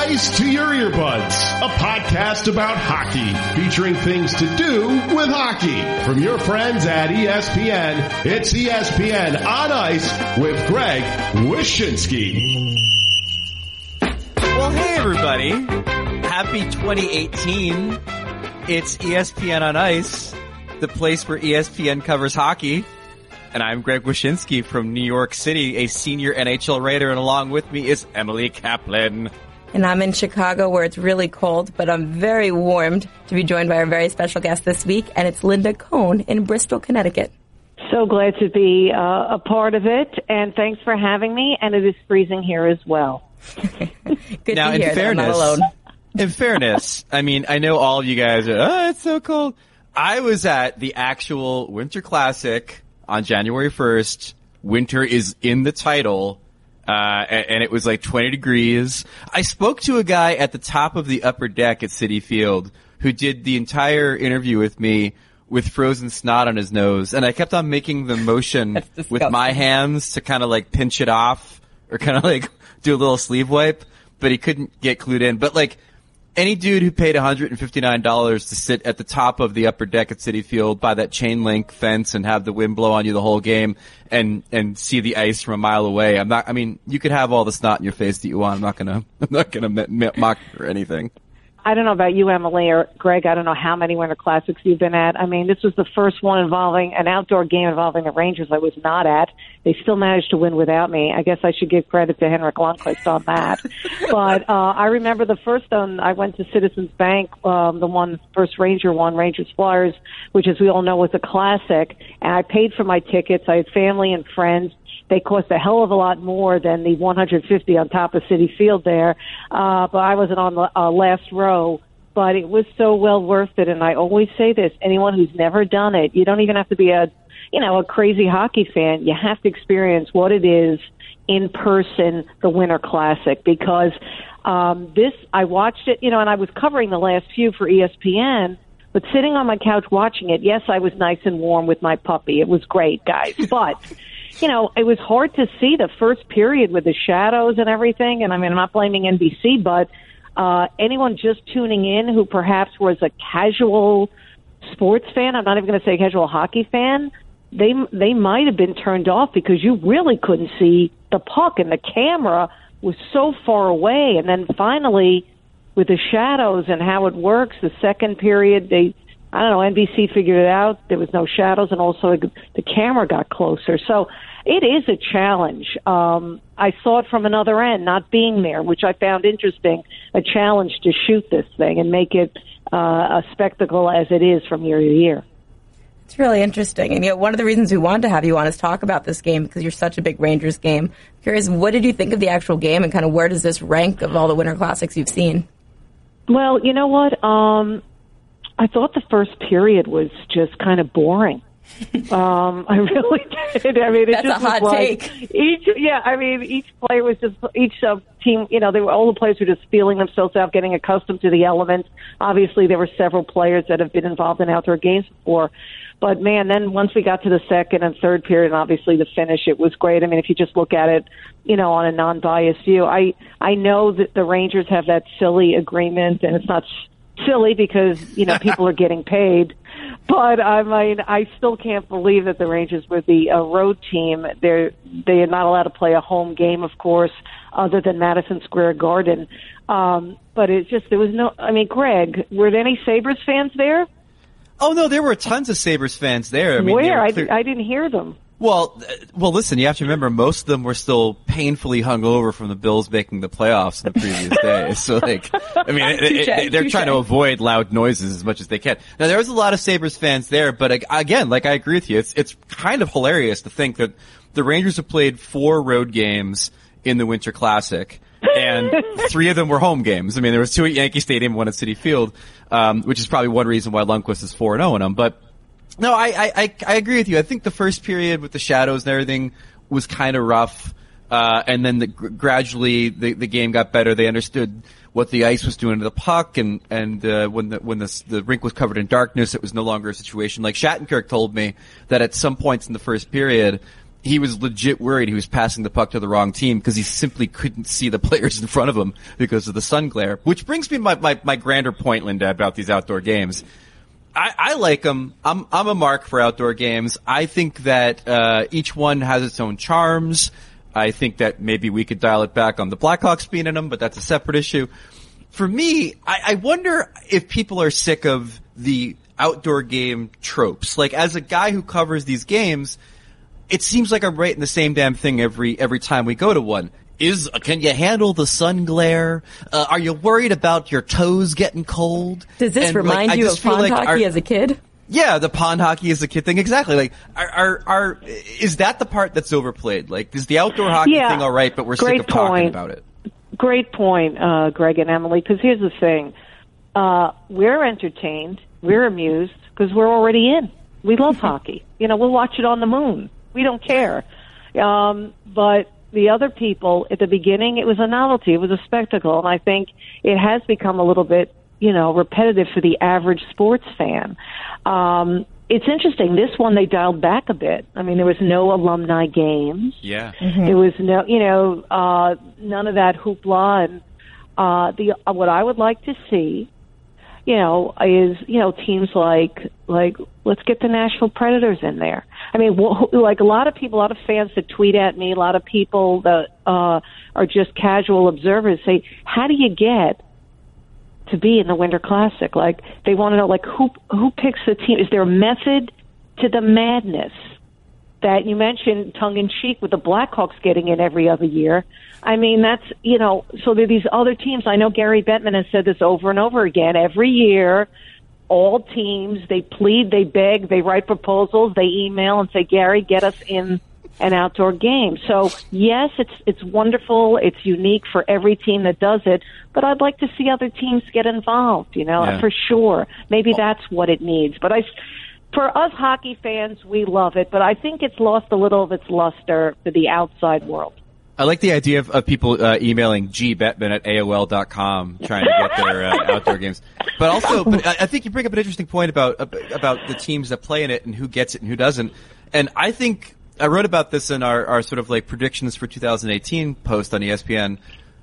ice to your earbuds. A podcast about hockey featuring things to do with hockey. From your friends at ESPN, it's ESPN on ice with Greg Wyshynski. Well, hey everybody. Happy 2018. It's ESPN on ice, the place where ESPN covers hockey. And I'm Greg Wyshynski from New York City, a senior NHL writer, and along with me is Emily Kaplan. And I'm in Chicago where it's really cold, but I'm very warmed to be joined by our very special guest this week, and it's Linda Cohn in Bristol, Connecticut. So glad to be uh, a part of it, and thanks for having me. And it is freezing here as well. Good now, to in hear that I'm fairness, not alone. in fairness, I mean, I know all of you guys are, oh, it's so cold. I was at the actual Winter Classic on January 1st. Winter is in the title. Uh, and, and it was like 20 degrees. I spoke to a guy at the top of the upper deck at Citi Field who did the entire interview with me with frozen snot on his nose. And I kept on making the motion with my hands to kind of like pinch it off or kind of like do a little sleeve wipe, but he couldn't get clued in. But like any dude who paid $159 to sit at the top of the upper deck at Citi Field by that chain link fence and have the wind blow on you the whole game and, and see the ice from a mile away. I'm not, I mean, you could have all the snot in your face that you want. I'm not gonna, I'm not gonna mock or anything. I don't know about you, Emily or Greg. I don't know how many Winter Classics you've been at. I mean, this was the first one involving an outdoor game involving the Rangers I was not at. They still managed to win without me. I guess I should give credit to Henrik Lundqvist on that. but uh, I remember the first one I went to Citizens Bank, um, the one first Ranger one, Rangers Flyers, which as we all know was a classic. And I paid for my tickets. I had family and friends they cost a hell of a lot more than the 150 on top of Citi Field there. Uh, but I wasn't on the uh, last row. But it was so well worth it. And I always say this: anyone who's never done it, you don't even have to be a, you know, a crazy hockey fan. You have to experience what it is in person, the Winter Classic, because um, this I watched it, you know, and I was covering the last few for ESPN. But sitting on my couch watching it, yes, I was nice and warm with my puppy. It was great, guys. But you know, it was hard to see the first period with the shadows and everything. And I mean, I'm not blaming NBC, but uh, anyone just tuning in who perhaps was a casual sports fan, I'm not even going to say casual hockey fan, they they might have been turned off because you really couldn't see the puck and the camera was so far away. And then finally, with the shadows and how it works, the second period they I don't know, NBC figured it out. There was no shadows, and also the camera got closer. So it is a challenge. Um, I saw it from another end, not being there, which I found interesting. A challenge to shoot this thing and make it uh, a spectacle as it is from year to year. It's really interesting. And you know, one of the reasons we wanted to have you on is talk about this game because you're such a big Rangers game. Curious, what did you think of the actual game and kind of where does this rank of all the Winter Classics you've seen? Well, you know what? Um, I thought the first period was just kind of boring. um, I really did. I mean, it That's just a hot was like take. each. Yeah, I mean, each player was just each uh, team. You know, they were all the players were just feeling themselves out, getting accustomed to the elements. Obviously, there were several players that have been involved in outdoor games before. But man, then once we got to the second and third period, and obviously the finish, it was great. I mean, if you just look at it, you know, on a non-biased view, I I know that the Rangers have that silly agreement, and it's not silly because you know people are getting paid. But I mean, I still can't believe that the Rangers were the uh, road team. They're they are not allowed to play a home game, of course, other than Madison Square Garden. Um, but it's just there was no. I mean, Greg, were there any Sabres fans there? Oh no, there were tons of Sabres fans there. I mean, Where I, I didn't hear them. Well, uh, well, listen. You have to remember, most of them were still painfully hungover from the Bills making the playoffs the previous day. So, like, I mean, it- it- they're trying to avoid loud noises as much as they can. Now, there was a lot of Sabres fans there, but again, like I agree with you, it's it's kind of hilarious to think that the Rangers have played four road games in the Winter Classic. and three of them were home games. I mean, there was two at Yankee Stadium, one at Citi Field, um, which is probably one reason why Lundqvist is four and zero in them. But no, I, I, I, I agree with you. I think the first period with the shadows and everything was kind of rough. Uh, and then the, gradually the, the game got better. They understood what the ice was doing to the puck and, and, uh, when the, when the, the rink was covered in darkness, it was no longer a situation. Like Shattenkirk told me that at some points in the first period, he was legit worried he was passing the puck to the wrong team because he simply couldn't see the players in front of him because of the sun glare. Which brings me to my, my, my grander point, Linda, about these outdoor games. I, I like them. I'm, I'm a mark for outdoor games. I think that, uh, each one has its own charms. I think that maybe we could dial it back on the Blackhawks being in them, but that's a separate issue. For me, I, I wonder if people are sick of the outdoor game tropes. Like, as a guy who covers these games, it seems like I'm writing the same damn thing every every time we go to one. Is can you handle the sun glare? Uh, are you worried about your toes getting cold? Does this And, remind like, you of pond like hockey our- as a kid? yeah, the pond hockey is a kid thing. Exactly. Like, are, are, are, is that the part that's overplayed? Like, is the outdoor hockey Yeah. thing alright, but we're sick of talking about it? Great point, uh, Greg and Emily. Because here's the thing: uh, we're entertained, we're amused because we're already in. We love hockey. You know, we'll watch it on the moon. We don't care. Um, but the other people at the beginning, it was a novelty. It was a spectacle, and I think it has become a little bit, you know, repetitive for the average sports fan. Um, it's interesting. This one they dialed back a bit. I mean, there was no alumni games. Yeah. There was no, you know, uh, none of that hoopla. And uh, the uh, what I would like to see, you know, is you know teams like like let's get the Nashville Predators in there. I mean, wh- like a lot of people, a lot of fans that tweet at me, a lot of people that uh, are just casual observers say, how do you get to be in the Winter Classic? Like they want to know, like who who picks the team? Is there a method to the madness? That you mentioned tongue in cheek with the Blackhawks getting in every other year. I mean, that's, you know, so there are these other teams. I know Gary Bettman has said this over and over again. Every year, all teams, they plead, they beg, they write proposals, they email and say, Gary, get us in an outdoor game. So yes, it's, it's wonderful. It's unique for every team that does it, but I'd like to see other teams get involved, you know, Yeah. for sure. Maybe that's what it needs. But I, for us hockey fans, we love it, but I think it's lost a little of its luster for the outside world. I like the idea of, of people uh, emailing gbettman at AOL.com trying to get their uh, outdoor games. But also, but I think you bring up an interesting point about about the teams that play in it and who gets it and who doesn't. And I think I wrote about this in our, our sort of like predictions for 2018 post on ESPN.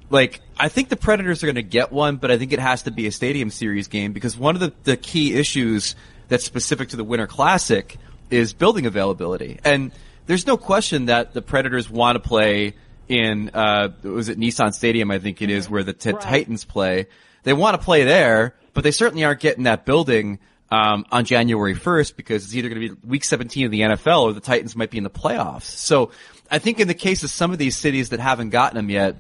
Like, I think the Predators are going to get one, but I think it has to be a Stadium Series game because one of the, the key issues that's specific to the Winter Classic is building availability. And there's no question that the Predators want to play in, uh, was it Nissan Stadium, I think it is, where the T- Right. Titans play. They want to play there, but they certainly aren't getting that building um, on January 1st because it's either going to be week 17 of the NFL or the Titans might be in the playoffs. So I think in the case of some of these cities that haven't gotten them yet,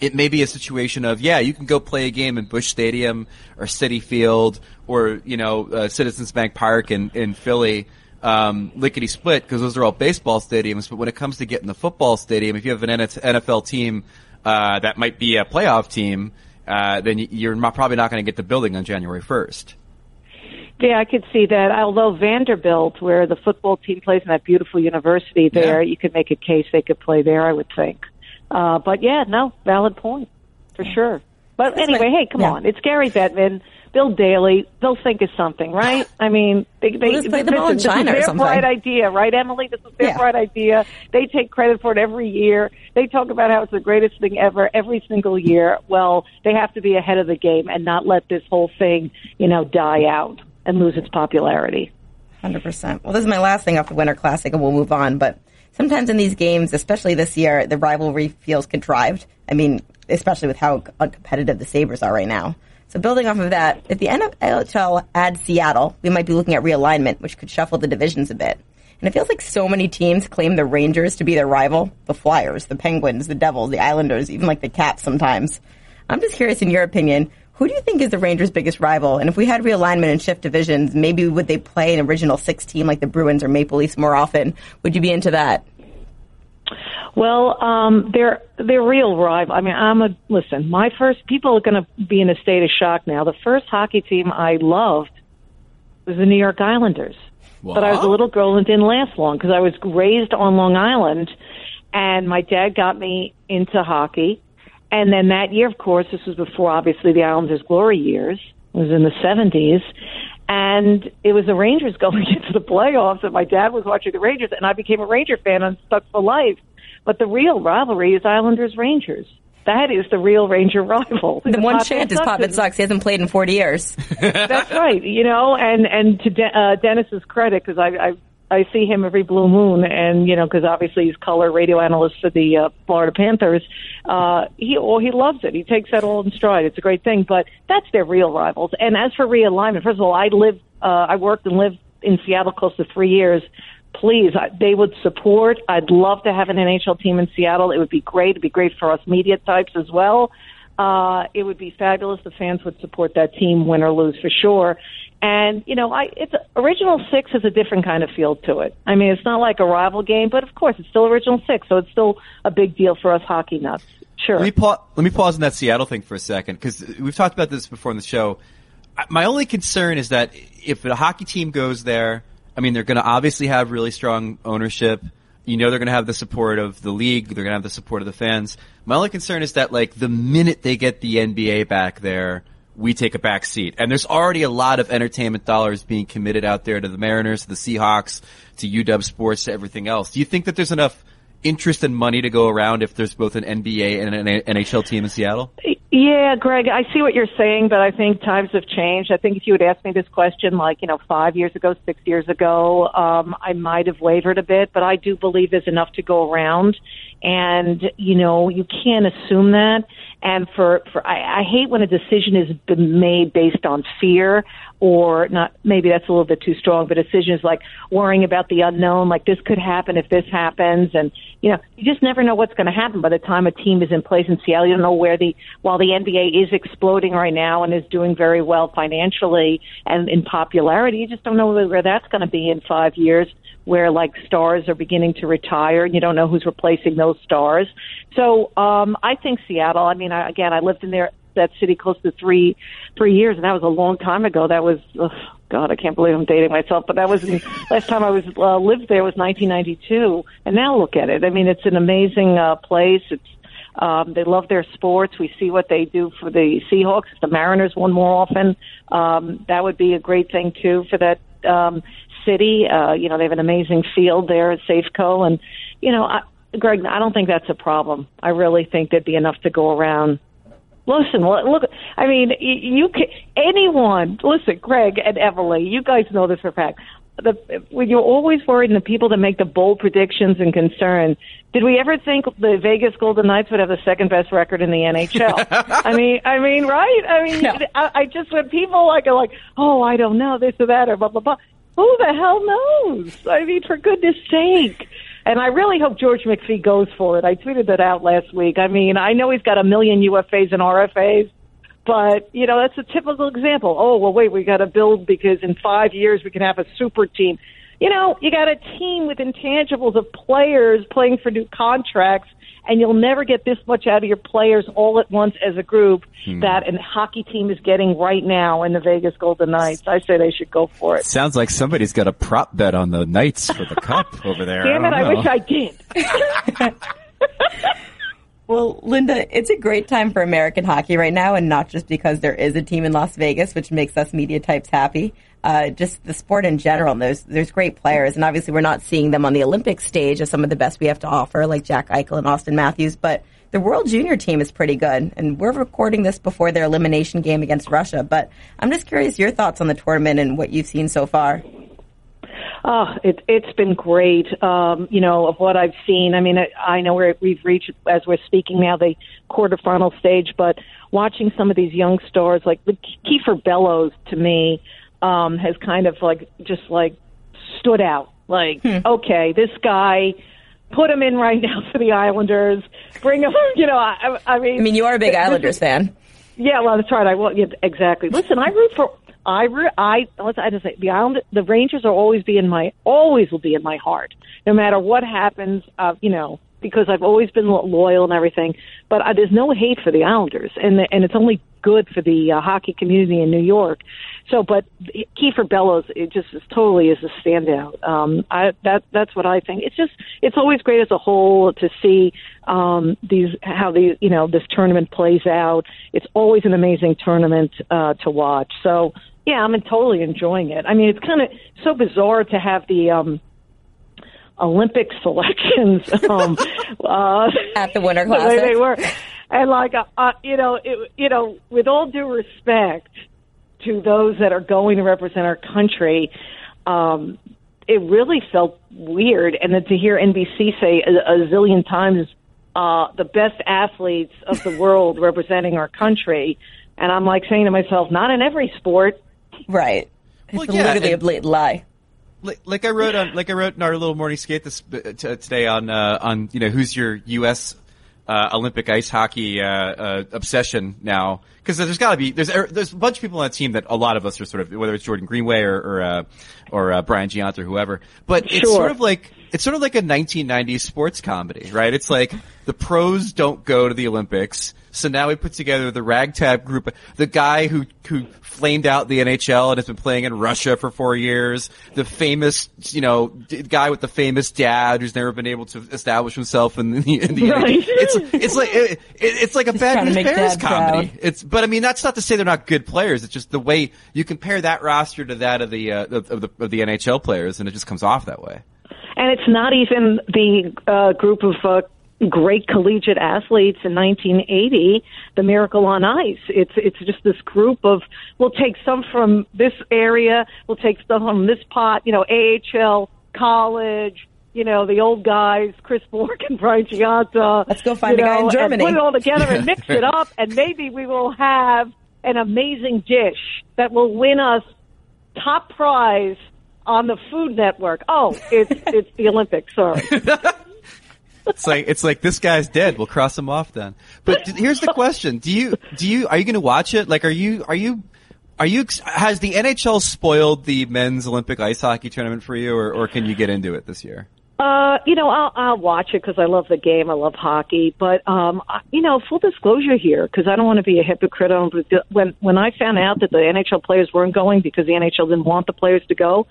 it may be a situation of yeah, you can go play a game in Busch Stadium or Citi Field or you know uh, Citizens Bank Park in in Philly, um, lickety split because those are all baseball stadiums. But when it comes to getting the football stadium, if you have an NFL team uh, that might be a playoff team, uh, then you're probably not going to get the building on January first. Yeah, I could see that. Although Vanderbilt, where the football team plays in that beautiful university there, Yeah. you could make a case they could play there, I would think. Uh, but yeah, no, valid point for sure. But anyway, hey, come yeah. on. It's Gary Bettman, Bill Daly. They'll think of something, right? I mean, they, they, just play the ball in China or this is their something. bright idea, right, Emily? This is their Yeah. bright idea. They take credit for it every year. They talk about how it's the greatest thing ever every single year. Well, they have to be ahead of the game and not let this whole thing, you know, die out and lose its popularity. Hundred percent. Well, this is my last thing off the Winter Classic, and we'll move on. But sometimes in these games, especially this year, the rivalry feels contrived. I mean, especially with how uncompetitive the Sabres are right now. So building off of that, if the NHL adds Seattle, we might be looking at realignment, which could shuffle the divisions a bit. And it feels like so many teams claim the Rangers to be their rival. The Flyers, the Penguins, the Devils, the Islanders, even like the Caps sometimes. I'm just curious, in your opinion, who do you think is the Rangers' biggest rival? And if we had realignment and shift divisions, maybe would they play an original six team like the Bruins or Maple Leafs more often? Would you be into that? Well, um, they're they're real rival. I mean, I'm a listen. My first people are going to be in a state of shock now. The first hockey team I loved was the New York Islanders, but I was a little girl and didn't last long because I was raised on Long Island, and my dad got me into hockey. And then that year, of course, this was before obviously the Islanders' glory years. It was in the 70s. and it was the Rangers going into the playoffs, and my dad was watching the Rangers, and I became a Ranger fan and stuck for life. But the real rivalry is Islanders Rangers. That is the real Ranger rival. The one chant is Potvin sucks. He hasn't played in 40 years. That's right. You know, and and to De- uh, Denis's credit, because I, I I see him every blue moon, and you know, because obviously he's color radio analyst for the uh, Florida Panthers. Uh, he well, he loves it. He takes that all in stride. It's a great thing. But that's their real rivals. And as for realignment, first of all, I lived, uh, I worked and lived in Seattle close to three years. Please, I, they would support. I'd love to have an NHL team in Seattle. It would be great. It'd be great for us media types as well. Uh, it would be fabulous. The fans would support that team, win or lose, for sure. And you know, I it's original six has a different kind of feel to it. I mean, it's not like a rival game, but of course, it's still original six, so it's still a big deal for us hockey nuts. Sure. Let me, pa- let me pause on that Seattle thing for a second because we've talked about this before in the show. My only concern is that if a hockey team goes there, I mean, they're going to obviously have really strong ownership. You know, they're going to have the support of the league. They're going to have the support of the fans. My only concern is that, like, the minute they get the NBA back there, we take a back seat. And there's already a lot of entertainment dollars being committed out there to the Mariners, to the Seahawks, to UW Sports, to everything else. Do you think that there's enough interest and money to go around if there's both an NBA and an NHL team in Seattle? Yeah, Greg, I see what you're saying, but I think times have changed. I think if you had asked me this question like, you know, five years ago, six years ago, um, I might have wavered a bit, but I do believe there's enough to go around. And, you know, you can't assume that. And for, for I, I hate when a decision is made based on fear or not, maybe that's a little bit too strong, but decisions like worrying about the unknown, like this could happen if this happens. And, you know, you just never know what's going to happen by the time a team is in place in Seattle. You don't know where the, while the NBA is exploding right now and is doing very well financially and in popularity, you just don't know where that's going to be in five years where like stars are beginning to retire and you don't know who's replacing those stars. So um I think Seattle, I mean I, again I lived in there that city close to 3 3 years and that was a long time ago. That was ugh, god, I can't believe I'm dating myself, but that was last time I was uh, lived there was 1992 and now look at it. I mean it's an amazing uh place. It's um, they love their sports. We see what they do for the Seahawks. If the Mariners won more often, um, that would be a great thing too for that um, city. Uh, you know, they have an amazing field there at Safeco, and you know, I, Greg, I don't think that's a problem. I really think there'd be enough to go around. Listen, look. I mean, you, can, anyone. Listen, Greg and Emily, you guys know this for a fact. The, when you're always worried, and the people that make the bold predictions and concern, did we ever think the Vegas Golden Knights would have the second best record in the NHL? I mean, I mean, right? I mean, no. I, I just when people like are like, oh, I don't know this or that or blah blah blah who the hell knows? I mean, for goodness sake. And I really hope George McPhee goes for it. I tweeted that out last week. I mean, I know he's got a million UFAs and RFAs, but, you know, that's a typical example. Oh, well, wait, we got to build because in five years we can have a super team. You know, you got a team with intangibles of players playing for new contracts and you'll never get this much out of your players all at once as a group hmm. that a hockey team is getting right now in the Vegas Golden Knights. I say they should go for it. Sounds like somebody's got a prop bet on the Knights for the cup over there. Damn it! I, I wish I did. Well, Linda, it's a great time for American hockey right now, and not just because there is a team in Las Vegas, which makes us media types happy. Uh, just the sport in general. There's there's great players, and obviously we're not seeing them on the Olympic stage as some of the best we have to offer, like Jack Eichel and Auston Matthews. But the World Junior team is pretty good, and we're recording this before their elimination game against Russia. But I'm just curious your thoughts on the tournament and what you've seen so far. Oh, it, it's been great. Um, you know, of what I've seen. I mean, I, I know we're, we've reached, as we're speaking now, the quarterfinal stage, but watching some of these young stars, like the Kiefer Bellows to me, um, has kind of like, just like stood out. Like, hmm. okay, this guy, put him in right now for the Islanders. Bring him, you know, I, I mean. I mean, you are a big Islanders fan. Yeah, well, that's right. I will. Yeah, exactly. Listen, I root for I re- I let's I just say the island the Rangers will always be in my always will be in my heart no matter what happens uh you know because I've always been loyal and everything but uh, there's no hate for the Islanders and the, and it's only good for the uh, hockey community in New York. So, but Kiefer Bellows, it just is totally is a standout. Um, I, that that's what I think. It's just it's always great as a whole to see um, these how the you know this tournament plays out. It's always an amazing tournament uh, to watch. So yeah, I'm totally enjoying it. I mean, it's kind of so bizarre to have the um, Olympic selections um, uh, at the Winter the Classic. they were, and like uh, uh, you know, it, you know, with all due respect to those that are going to represent our country, um, it really felt weird, and then to hear NBC say a, a zillion times uh, the best athletes of the world representing our country, and I'm like saying to myself, not in every sport. Right. It's Well, yeah, literally a blatant lie. like, like I wrote on, like I wrote in our little morning skate this uh, t- today on, uh, on you know who's your U.S. Uh, Olympic ice hockey uh, uh, obsession now? Because there's got to be there's er, there's a bunch of people on that team that a lot of us are sort of whether it's Jordan Greenway or or, uh, or uh, Brian Gionta or whoever. But it's sort of like it's sort of like a 1990s sports comedy, right? It's like the pros don't go to the Olympics. So now we put together the ragtag group, the guy who, who flamed out the NHL and has been playing in Russia for four years, the famous, you know, d- guy with the famous dad who's never been able to establish himself in the, in the Right. it's, it's like, it, it's like a bad news bears comedy. proud. It's, but I mean, that's not to say they're not good players. It's just the way you compare that roster to that of the, uh, of, of the, of the NHL players and it just comes off that way. And it's not even the uh, group of uh, great collegiate athletes in 1980, the Miracle on Ice. It's it's just this group of we'll take some from this area, we'll take some from this pot, you know, AHL, college, you know, the old guys, Chris Bourque and Brian Gionta. Let's go find you a guy in Germany. And put it all together and mix it up, and maybe we will have an amazing dish that will win us top prize on the Food Network. Oh, it's it's the Olympics. Sorry. It's like it's like this guy's dead. We'll cross him off then. But d- here's the question: Do you do you are you going to watch it? Like, are you are you are you has the NHL spoiled the men's Olympic ice hockey tournament for you, or, or can you get into it this year? Uh, you know, I'll, I'll watch it because I love the game. I love hockey, but um, I- you know, full disclosure here, because I don't want to be a hypocrite. On when when I found out that the NHL players weren't going because the NHL didn't want the players to go,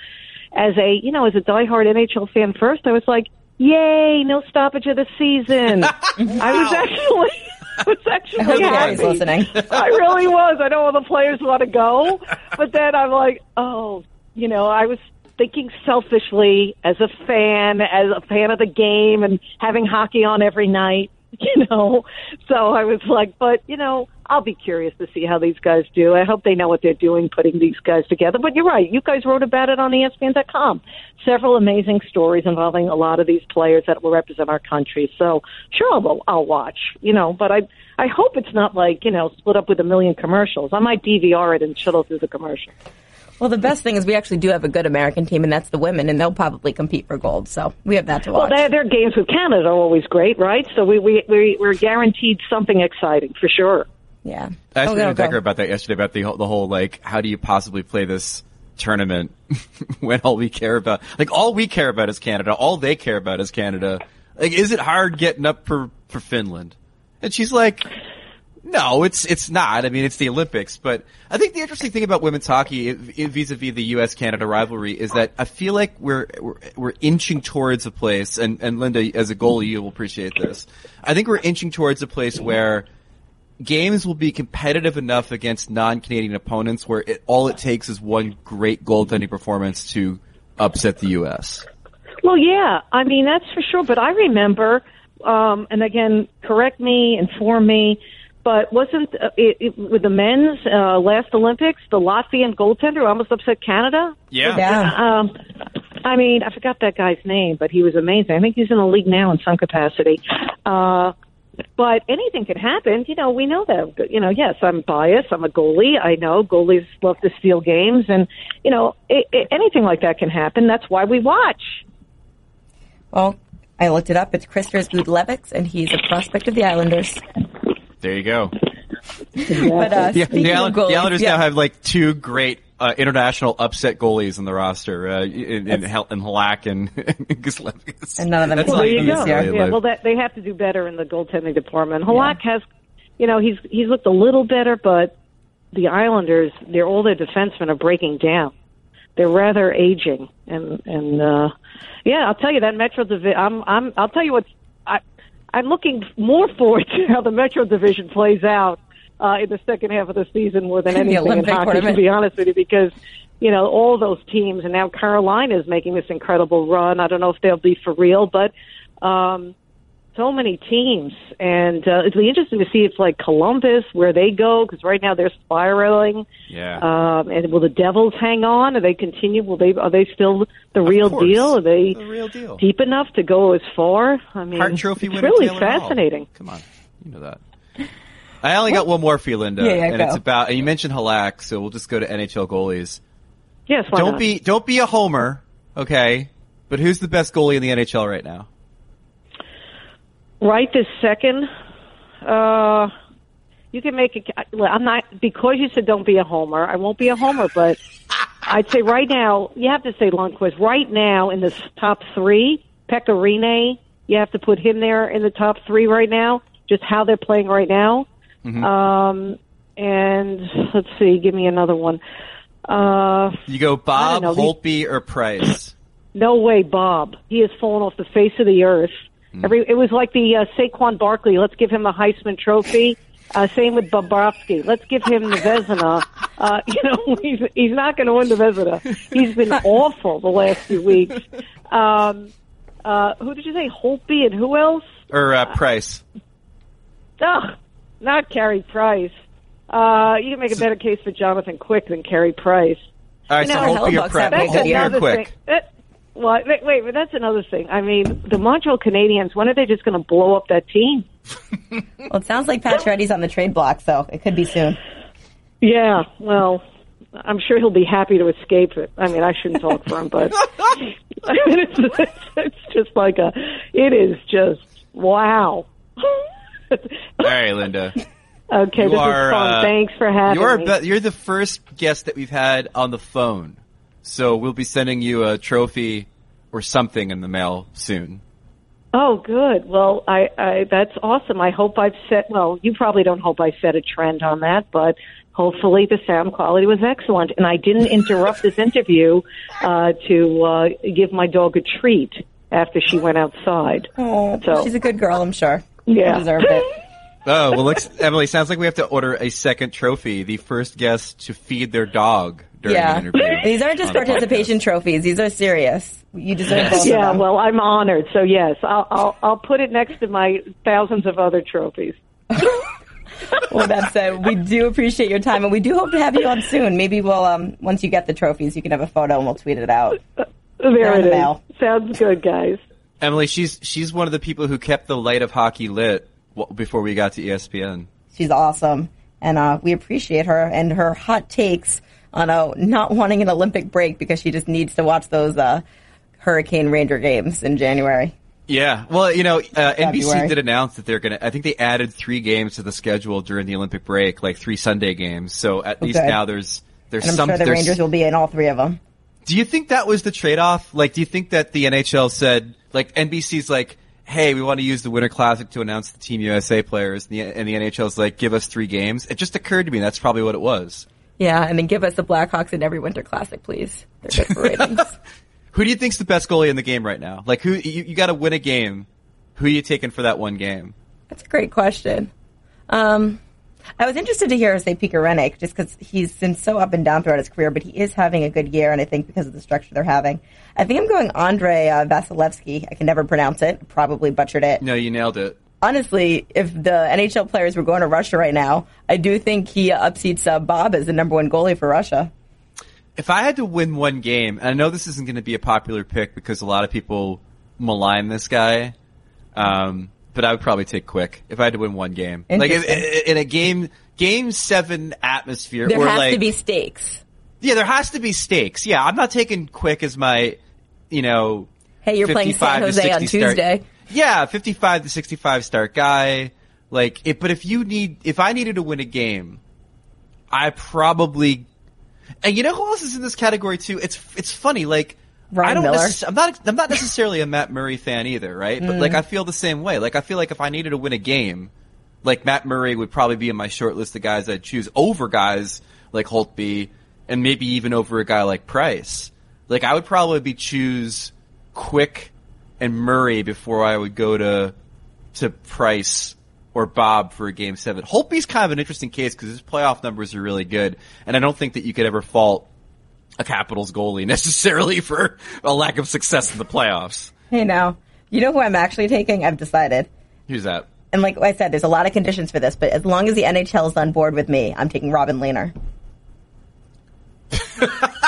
as a you know, as a diehard NHL fan, first I was like, "Yay, no stoppage of the season!" I was actually. I was actually I hope happy. Listening. I really was. I know all the players want to go, but then I'm like, oh, you know, I was thinking selfishly as a fan, as a fan of the game, and having hockey on every night. You know, so I was like, but you know, I'll be curious to see how these guys do. I hope they know what they're doing putting these guys together. But you're right. You guys wrote about it on ESPN.com. Several amazing stories involving a lot of these players that will represent our country. So sure, I'll, I'll watch. You know, but I I hope it's not like you know split up with a million commercials. I might DVR it and shuttle through the commercial. Well, the best thing is we actually do have a good American team, and that's the women, and they'll probably compete for gold. So we have that to Well, watch. their, their games with Canada are always great, right? So we we we we're guaranteed something exciting for sure. yeah. I asked Oh, Peter go, go. Decker about that yesterday about the whole, the whole like how do you possibly play this tournament when all we care about like all we care about is Canada, all they care about is Canada. Like, is it hard getting up for for Finland? And she's like, no, it's it's not. I mean, it's the Olympics, but I think the interesting thing about women's hockey vis-a-vis the U.S. Canada rivalry is that I feel like we're we're, we're inching towards a place, and and Linda, as a goalie, you will appreciate this. I think we're inching towards a place where games will be competitive enough against non-Canadian opponents where it, all it takes is one great goaltending performance to upset the U.S. Well, yeah, I mean that's for sure. But I remember, um, and again, correct me, inform me. But wasn't uh, it, it, with the men's uh, last Olympics the Latvian goaltender who almost upset Canada? Yeah. Um, I mean, I forgot that guy's name, but he was amazing. I think he's in the league now in some capacity. Uh, but anything can happen. You know, we know that. You know, yes, I'm biased. I'm a goalie. I know goalies love to steal games, and you know, it, it, anything like that can happen. That's why we watch. Well, I looked it up. It's Kristers Gudlevskis, and he's a prospect of the Islanders. There you go. But uh, Yeah, the, of Island- goalies, the Islanders yeah. now have like two great uh, international upset goalies in the roster, uh, in, in, Hel- in Halak and Gudlevskis. And none of them That's Well, Well, there you go. really Yeah, live. well, that, they have to do better in the goaltending department. Halak has, you know, he's he's looked a little better, but the Islanders, they're all their defensemen are breaking down. They're rather aging, and and uh, yeah, I'll tell you that Metro Division. I'm I'm I'll tell you what I I'm looking more forward to how the Metro Division plays out uh, in the second half of the season more than anything in hockey. To be honest with you, because you know all those teams, and now Carolina is making this incredible run. I don't know if they'll be for real, but um, so many teams, and uh, it'll be interesting to see if like Columbus where they go because right now they're spiraling. Yeah. Um, and will the Devils hang on? Are they continue? Will they? Are they still the real course. deal? Are they The real deal. deep enough to go as far? I mean, Hart Trophy it's winner really Taylor Hall. fascinating. Come on, you know that. I only got one more for you, Linda, Yeah, yeah, and go. it's about. And you mentioned Halak, so we'll just go to NHL goalies. Yes, why don't not? be don't be a homer, okay? But who's the best goalie in the NHL right now? Right this second. Uh, you can make it. I'm not because you said don't be a homer. I won't be a homer, but I'd say right now you have to say Lundqvist. Right now in the top three, Pekka Rinne, you have to put him there in the top three right now. Just how they're playing right now. Um, and let's see, give me another one. Uh, You go Bob, know, Holtby, or Price. no way, Bob. He has fallen off the face of the earth. Every it was like the uh, Saquon Barkley. Let's give him a Heisman Trophy. Uh, same with Bobrovsky. Let's give him the Vezina. Uh, you know, he's he's not going to win the Vezina. He's been awful the last few weeks. Um, uh, who did you say? Holtby and who else? Or uh, Price. Ugh, not Carey Price. Uh, you can make a better case for Jonathan Quick than Carey Price. All right, You so Holtby or Hellebuyck's Price. having a That's good Holtby or Quick. thing. That, well, wait, wait, but that's another thing. I mean, the Montreal Canadiens. When are they just going to blow up that team? Well, it sounds like Pacioretty's on the trade block, so it could be soon. Yeah, well, I'm sure he'll be happy to escape it. I mean, I shouldn't talk for him, but I mean, it's, it's, it's just like a. It is just wow. All right, Linda. Okay, You this are, is fun. uh, Thanks for having You're me. be- you're the first guest that we've had on the phone, so we'll be sending you a trophy or something in the mail soon. Oh, good. Well, I, I that's awesome. I hope I've set. Well, you probably don't hope I set a trend on that, but hopefully the sound quality was excellent, and I didn't interrupt this interview uh, to uh, give my dog a treat after she went outside. Oh, So- she's a good girl, I'm sure. Yeah. She deserved it. Oh well, looks, Emily. Sounds like we have to order a second trophy. The first guest to feed their dog during yeah. an interview. These aren't just on the participation trophies. These are serious. You deserve both Yeah, of them. well, I'm honored. So yes, I'll, I'll I'll put it next to my thousands of other trophies. Well, that said, we do appreciate your time, and we do hope to have you on soon. Maybe we'll, um, once you get the trophies, you can have a photo and we'll tweet it out. There in it the is. Sounds good, guys. Emily, she's she's one of the people who kept the light of hockey lit before we got to ESPN. She's awesome, and uh, we appreciate her and her hot takes on uh, not wanting an Olympic break because she just needs to watch those uh, Hurricane Ranger games in January. Yeah, well, you know, uh, NBC did announce that they're going to. I think they added three games to the schedule during the Olympic break, like three Sunday games. So at least now there's there's And I'm some. sure the Rangers will be in all three of them. Do you think that was the trade-off? Like, do you think that the NHL said, like, NBC's like, hey, we want to use the Winter Classic to announce the Team USA players, and the, and the NHL's like, give us three games? It just occurred to me that's probably what it was. Yeah, and then give us the Blackhawks in every Winter Classic, please. They're good for ratings. Who do you think's the best goalie in the game right now? Like, who you, you got to win a game? Who are you taking for that one game? That's a great question. Um, I was interested to hear say Pekka Rinne, just because he's been so up and down throughout his career, but he is having a good year, and I think because of the structure they're having. I think I'm going Andre uh, Vasilevskiy. I can never pronounce it. Probably butchered it. No, you nailed it. Honestly, if the NHL players were going to Russia right now, I do think he upseats uh, Bob as the number one goalie for Russia. If I had to win one game, and I know this isn't going to be a popular pick because a lot of people malign this guy, um, but I would probably take Quick if I had to win one game. Like in, in a game, game seven atmosphere, There has like to be stakes. yeah, there has to be stakes. Yeah, I'm not taking Quick as my, you know, Hey, you're playing 55 San Jose on 60 start- Tuesday. Yeah, 55 to 65 start guy. Like, it, but if you need, if I needed to win a game, I probably, and you know who else is in this category too? It's, it's funny, like, I don't Miller. I'm not, I'm not necessarily a Matt Murray fan either, right? But Mm. like, I feel the same way. Like, I feel like if I needed to win a game, Like Matt Murray would probably be in my short list of guys I'd choose over guys like Holtby and maybe even over a guy like Price. Like I would probably be choose Quick and Murray before I would go to to Price or Bob for a game seven. Holtby's kind of an interesting case because his playoff numbers are really good, and I don't think that you could ever fault a Capitals goalie necessarily for a lack of success in the playoffs. Hey, now, you know who I'm actually taking? I've decided. Who's that? And like I said, there's a lot of conditions for this, but as long as the NHL is on board with me, I'm taking Robin Lehner.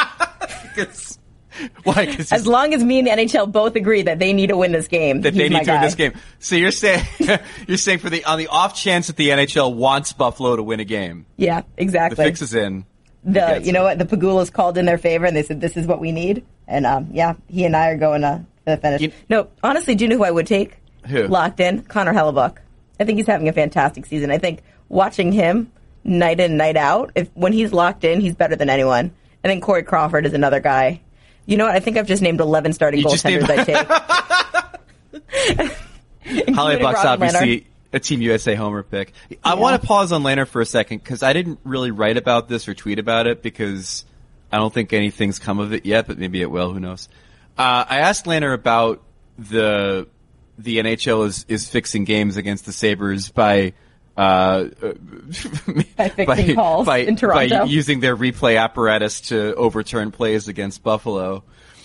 It's- why? As long as me and the NHL both agree that they need to win this game, that they need to win this game. So you're saying you're saying for the on the off chance that the NHL wants Buffalo to win a game, Yeah, exactly. the fix is in. the you know what the Pegulas called in their favor and they said this is what we need and um yeah he and I are going to the finish. You- no, honestly, do you know who I would take? Who? locked in? Connor Hellebuyck. I think he's having a fantastic season. I think watching him night in night out, if when he's locked in, he's better than anyone. And then Corey Crawford is another guy. You know what? I think I've just named eleven starting You goaltenders I take. Holly Robin obviously a Team USA homer pick. I want to pause on Lehner for a second because I didn't really write about this or tweet about it because I don't think anything's come of it yet, but maybe it will. Who knows? Uh, I asked Lehner about the the NHL is is fixing games against the Sabres by. Uh, By fixing calls by, by using their replay apparatus to overturn plays against Buffalo.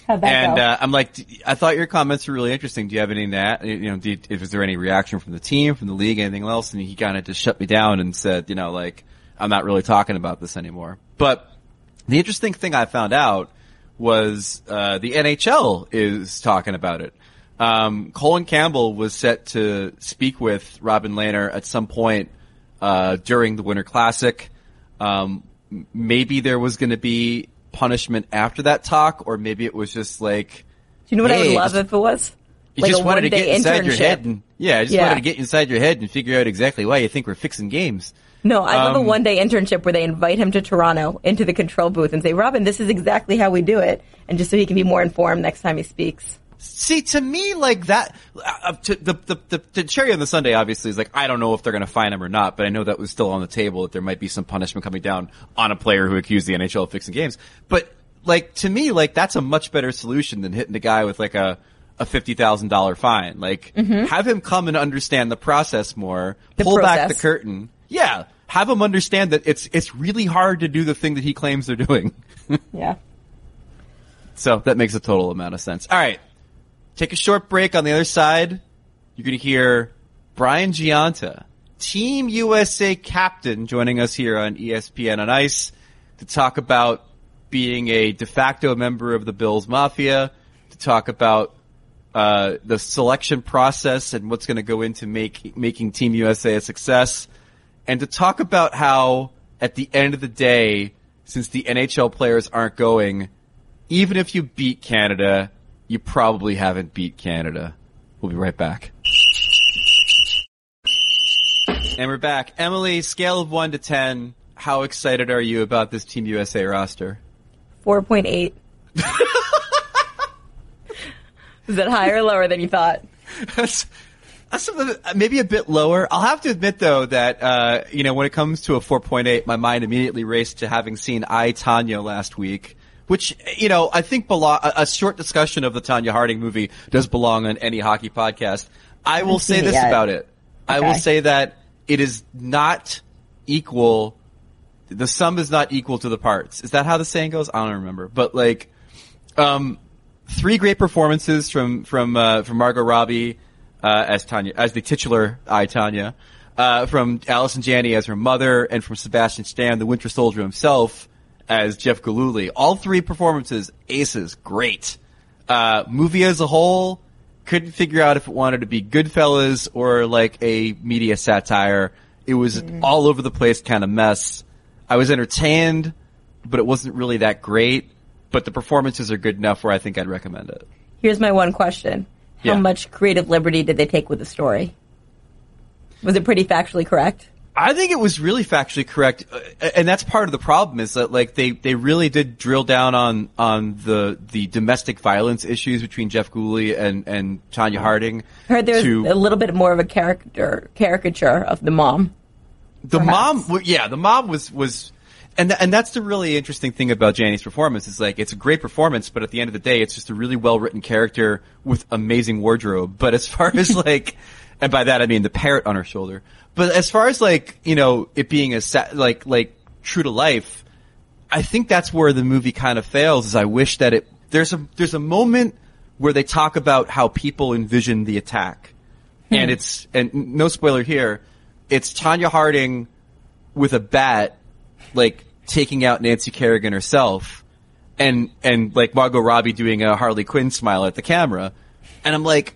And uh, I'm like, I thought your comments were really interesting. Do you have any that? You know, did, was there any reaction from the team, from the league, anything else? And he kind of just shut me down and said, you know, like, I'm not really talking about this anymore. But the interesting thing I found out was uh, the NHL is talking about it. Um, Colin Campbell was set to speak with Robin Lehner at some point uh, during the Winter Classic. Um, maybe there was going to be punishment after that talk, or maybe it was just like Do you know what I would love if it was? you Like just a wanted to one-day get inside your internship. head, and yeah, I just Yeah. wanted to get inside your head and figure out exactly why you think we're fixing games. No, I love a Um, one day internship where they invite him to Toronto into the control booth and say, Robin, this is exactly how we do it. And just so he can be more informed next time he speaks. See, to me, like that, uh, to, the, the, the, the cherry on the sundae obviously is like, I don't know if they're going to fine him or not, but I know that was still on the table that there might be some punishment coming down on a player who accused the NHL of fixing games. But, like, to me, like, that's a much better solution than hitting the guy with like a, a $50,000 fine. Like, have him come and understand the process more, Mm-hmm. The pull back the curtain. Yeah. Have him understand that it's, it's really hard to do the thing that he claims they're doing. Yeah. So that makes a total amount of sense. All right. Take a short break. On the other side, you're going to hear Brian Gionta, Team USA captain, joining us here on ESPN on Ice to talk about being a de facto member of the Bills Mafia, to talk about uh, the selection process and what's going to go into make, making Team USA a success, and to talk about how, at the end of the day, since the NHL players aren't going, even if you beat Canada, you probably haven't beat Canada. We'll be right back. And we're back. Emily, scale of 1 to 10, how excited are you about this Team USA roster? 4.8. is that higher or lower than you thought? That's, that's maybe a bit lower. I'll have to admit though that, uh, you know, when it comes to a 4.8, my mind immediately raced to having seen I, Tonya last week. Which, you know, I think belo- a, a short discussion of the Tonya Harding movie does belong on any hockey podcast. I will say this about it. I will say that it is not equal the sum is not equal to the parts. Is that how the saying goes? I don't remember. But like, um, three great performances from from uh, from Margot Robbie uh, as Tonya, as the titular I Tonya, uh, from Allison Janney as her mother, and from Sebastian Stan, the Winter Soldier himself, as Jeff Gillooly. All three performances, aces, great. Uh, movie as a whole, couldn't figure out if it wanted to be Goodfellas or like a media satire. It was all over the place kind of mess. I was entertained, but it wasn't really that great. But the performances are good enough where I think I'd recommend it. Here's my one question. How Yeah. much creative liberty did they take with the story? Was it pretty factually correct? I think it was really factually correct, uh, and that's part of the problem is that like they, they really did drill down on on the the domestic violence issues between Jeff Gillooly and and Tonya Harding. I heard there's to- a little bit more of a character caricature of the mom. the perhaps. mom yeah the mom was was and th- and that's the really interesting thing about Janney's performance is like it's a great performance but at the end of the day it's just a really well written character with amazing wardrobe but as far as like and by that I mean the parrot on her shoulder. But as far as like you know it being a sa- like like true to life I think that's where the movie kind of fails is I wish that it there's a there's a moment where they talk about how people envision the attack. Hmm. And it's and no spoiler here it's Tonya Harding with a bat like taking out Nancy Kerrigan herself and and like Margot Robbie doing a Harley Quinn smile at the camera. And I'm like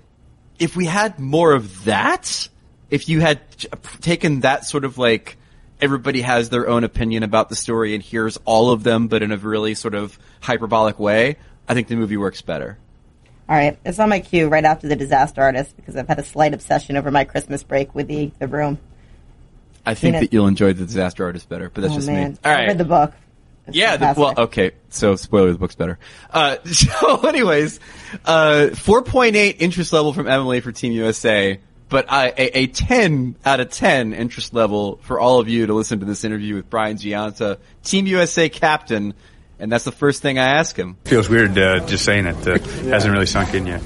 if we had more of that if you had taken that sort of like everybody has their own opinion about the story and hears all of them but in a really sort of hyperbolic way I think the movie works better. All right, it's on my queue right after the Disaster Artist because I've had a slight obsession over my Christmas break with the the room. I think it- that you'll enjoy the Disaster Artist better but that's oh just man, me all I read the book. It's Yeah, the, fantastic. well, okay. So, spoiler, the book's better. Uh, so, anyways, uh, 4.8 interest level from Emily for Team USA, but uh, a, a 10 out of 10 interest level for all of you to listen to this interview with Brian Gionta, Team USA captain, and that's the first thing I ask him. Feels weird uh, just saying it. Uh, hasn't really sunk in yet.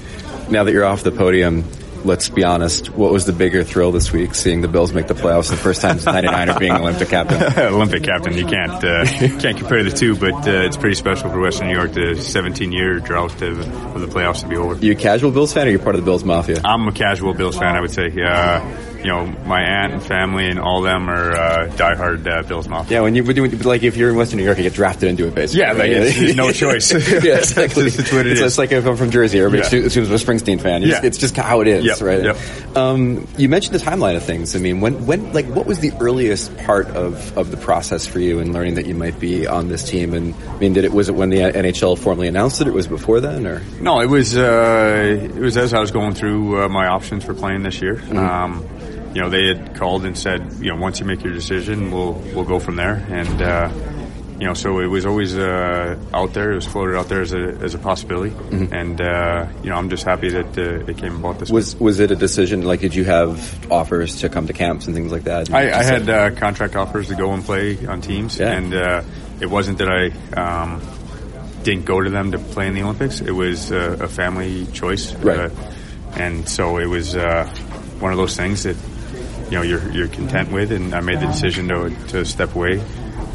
Now that you're off the podium, let's be honest. What was the bigger thrill this week? Seeing the Bills make the playoffs the first time since '99 or being Olympic captain? Olympic captain, you can't uh, can't compare the two, but uh, it's pretty special for Western New York. The 17 year drought of, of the playoffs to be over. You a casual Bills fan or you part of the Bills mafia? I'm a casual Bills fan, I would say. Uh, you know, my aunt and family and all of them are uh, diehard uh, Bills mafia. Yeah, when you you- like if you're in Western New York, you get drafted into it basically. Yeah, like, it's no choice. yeah, exactly. It's just what it it's, is. it's like if I'm from Jersey, everybody Yeah. assumes I'm a Springsteen fan. Just- Yeah. It's just how it is, Yep, right? yep. Um, you mentioned the timeline of things. I mean, when when like what was the earliest part of, of the process for you in learning that you might be on this team? And I mean, did it was it when the NHL formally announced it? It was before then, or No, it was uh, it was as I was going through uh, my options for playing this year. Um, you know, they had called and said, you know, once you make your decision, we'll we'll go from there. And uh, you know, so it was always uh, out there. It was floated out there as a as a possibility. And uh, you know, I'm just happy that uh, it came about this. way. was was it a decision? Like, did you have offers to come to camps and things like that? I, I had uh, contract offers to go and play on teams, Yeah. and uh, it wasn't that I um, didn't go to them to play in the Olympics. It was uh, a family choice, Right. Uh, and so it was uh, one of those things that you know you're you're content with, and I made the decision to to step away.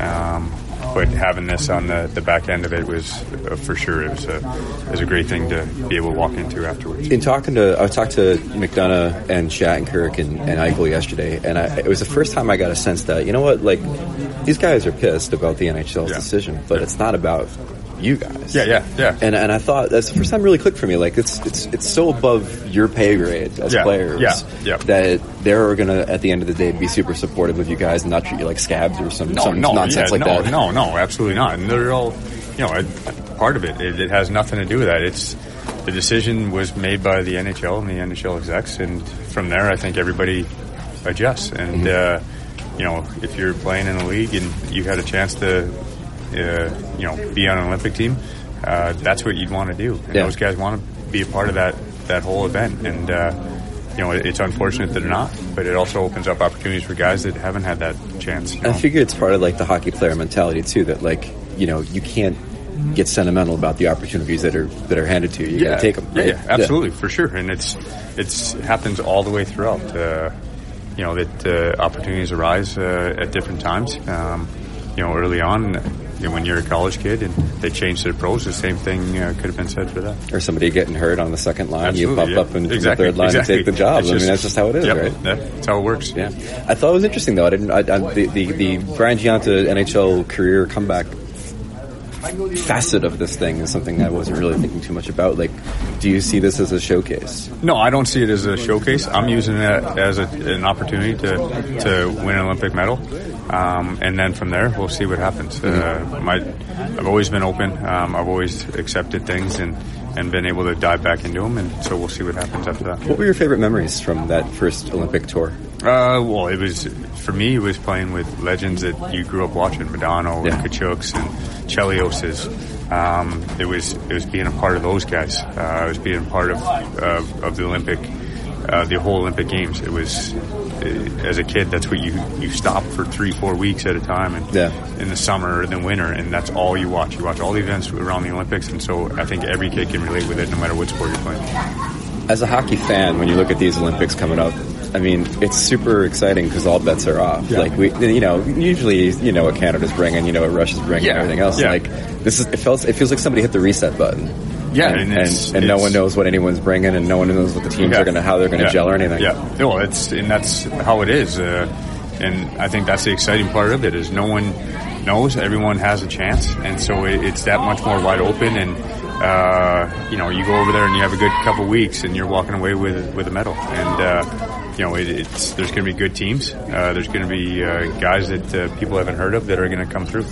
Um, but having this on the, the back end of it was uh, for sure it was a it was a great thing to be able to walk into afterwards. in talking to I talked to McDonagh and Shattenkirk and, and Eichel yesterday, and I, it was the first time I got a sense that you know what, like these guys are pissed about the NHL's Yeah. decision, but it's not about you guys. Yeah, yeah, yeah. And and I thought that's the first time really clicked for me. Like it's it's it's so above your pay grade as Yeah, players yeah, yeah. that they're gonna at the end of the day be super supportive of you guys and not treat you like scabs or some, no, some no, nonsense yeah, like no, that. No, no, absolutely not. And they're all, you know, a, part of it, it. It has nothing to do with that. It's the decision was made by the NHL and the NHL execs, and from there, I think everybody adjusts. And uh, you know, if you're playing in a league and you had a chance to, uh, you know, be on an Olympic team, uh, that's what you'd want to do. And Yeah. those guys want to be a part of that that whole event, and. Uh, you know, it's unfortunate that they're not, but it also opens up opportunities for guys that haven't had that chance. you I figure it's part of like the hockey player mentality too. That like you know you can't get sentimental about the opportunities that are that are handed to you. You gotta take them. Yeah, right? yeah, absolutely, for sure. And it's it's happens all the way throughout. Uh, you know that uh, opportunities arise uh, at different times. Um, you know, early on, you know, when you're a college kid and they change their pros, the same thing uh, could have been said for that. Or somebody getting hurt on the second line, you Absolutely, pop yeah. up into exactly, the third line exactly. and take the job. It's I mean, that's just how it is, yep, right? that's how it works. Yeah, I thought it was interesting though. I didn't. I, I, the, the the Brian Gionta NHL career comeback facet of this thing is something I wasn't really thinking too much about. Like, do you see this as a showcase? No, I don't see it as a showcase. I'm using it as a, an opportunity to to win an Olympic medal, um, and then from there we'll see what happens. Uh, my, I've always been open. Um, I've always accepted things and and been able to dive back into them, and so we'll see what happens after that. What were your favorite memories from that first Olympic tour? Uh, well, it was for me. It was playing with legends that you grew up watching, Modano Yeah. and Tkachuks and Chelioses. Um, it was it was being a part of those guys. Uh, it was being a part of uh, of the Olympic, uh, the whole Olympic Games. It was uh, as a kid. That's what you you stop for three four weeks at a time, and Yeah. in the summer or the winter, and that's all you watch. You watch all the events around the Olympics, and so I think every kid can relate with it, no matter what sport you're playing. As a hockey fan, when you look at these Olympics coming up, I mean, it's super exciting because all bets are off. Yeah. Like we, you know, usually you know what Canada's bringing, you know what Russia's bringing, Yeah. and everything else. Yeah. Like this is, it feels, it feels like somebody hit the reset button. Yeah, and and it's- and no it's- one knows what anyone's bringing, and no one knows what the teams Yeah. are going to, how they're going to Yeah. gel or anything. Yeah, well, it's and that's how it is, uh, and I think that's the exciting part of it is no one knows, everyone has a chance, and so it, it's that much more wide open. And uh, you know, you go over there and you have a good couple weeks, and you're walking away with with a medal, and. Uh, you know, it, it's there's going to be good teams. Uh, there's going to be uh, guys that uh, people haven't heard of that are going to come through.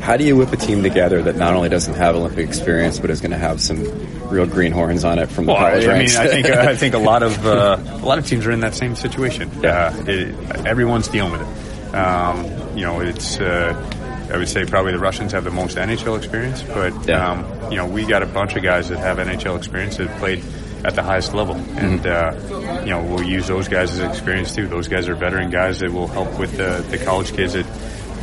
How do you whip a team together that not only doesn't have Olympic experience, but is going to have some real greenhorns on it from the Well, I, college I mean. I think I think a lot of uh, a lot of teams are in that same situation. Yeah. Uh, it, everyone's dealing with it. Um, you know, it's. Uh, I would say probably the Russians have the most NHL experience, but Yeah. um, you know we got a bunch of guys that have NHL experience that played at the highest level, and uh, you know we'll use those guys as experience too. Those guys are veteran guys that will help with the, the college kids that.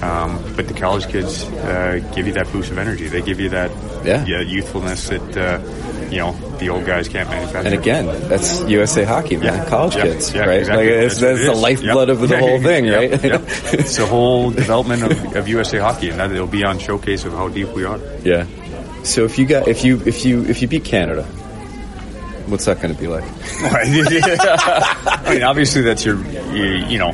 Um, but the college kids uh, give you that boost of energy. They give you that Yeah. youthfulness that uh, you know the old guys can't manufacture. And again, that's USA hockey, man. Yeah. College Yeah. kids, Yeah, right? exactly. Like it's, That's that's it the is. lifeblood Yep. of the whole thing, Yep. right? Yep. it's the whole development of, of USA hockey, and that it'll be on showcase of how deep we are. yeah. So if you got if you if you if you beat Canada, what's that going to be like? I mean, obviously that's your, you, you know,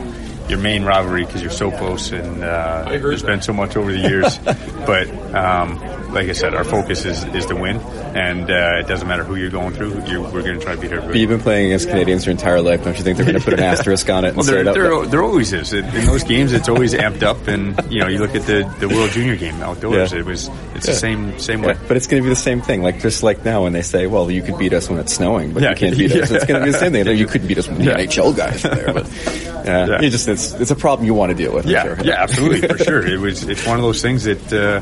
your main rivalry because you're so close and uh, there's been so much over the years. but um, like I said, our focus is, is to win, and uh, it doesn't matter who you're going through. You're, we're going to try to beat But everybody. you've been playing against Canadians your entire life. Don't you think they're going to put an asterisk on it and Well, there, that? there, there always is. In those games, it's always amped up, and you know, you look at the, the World Junior game outdoors. Yeah. It was it's Yeah. the same same Yeah, way. but it's going to be the same thing. Like just like now when they say, "Well, you could beat us when it's snowing, but Yeah. you can't beat us." It's going to be the same thing. You couldn't beat us when the NHL guys there. But yeah, Yeah. Just it's it's a problem you want to deal with. I'm Yeah, sure. yeah, absolutely, for sure. It was it's one of those things that uh,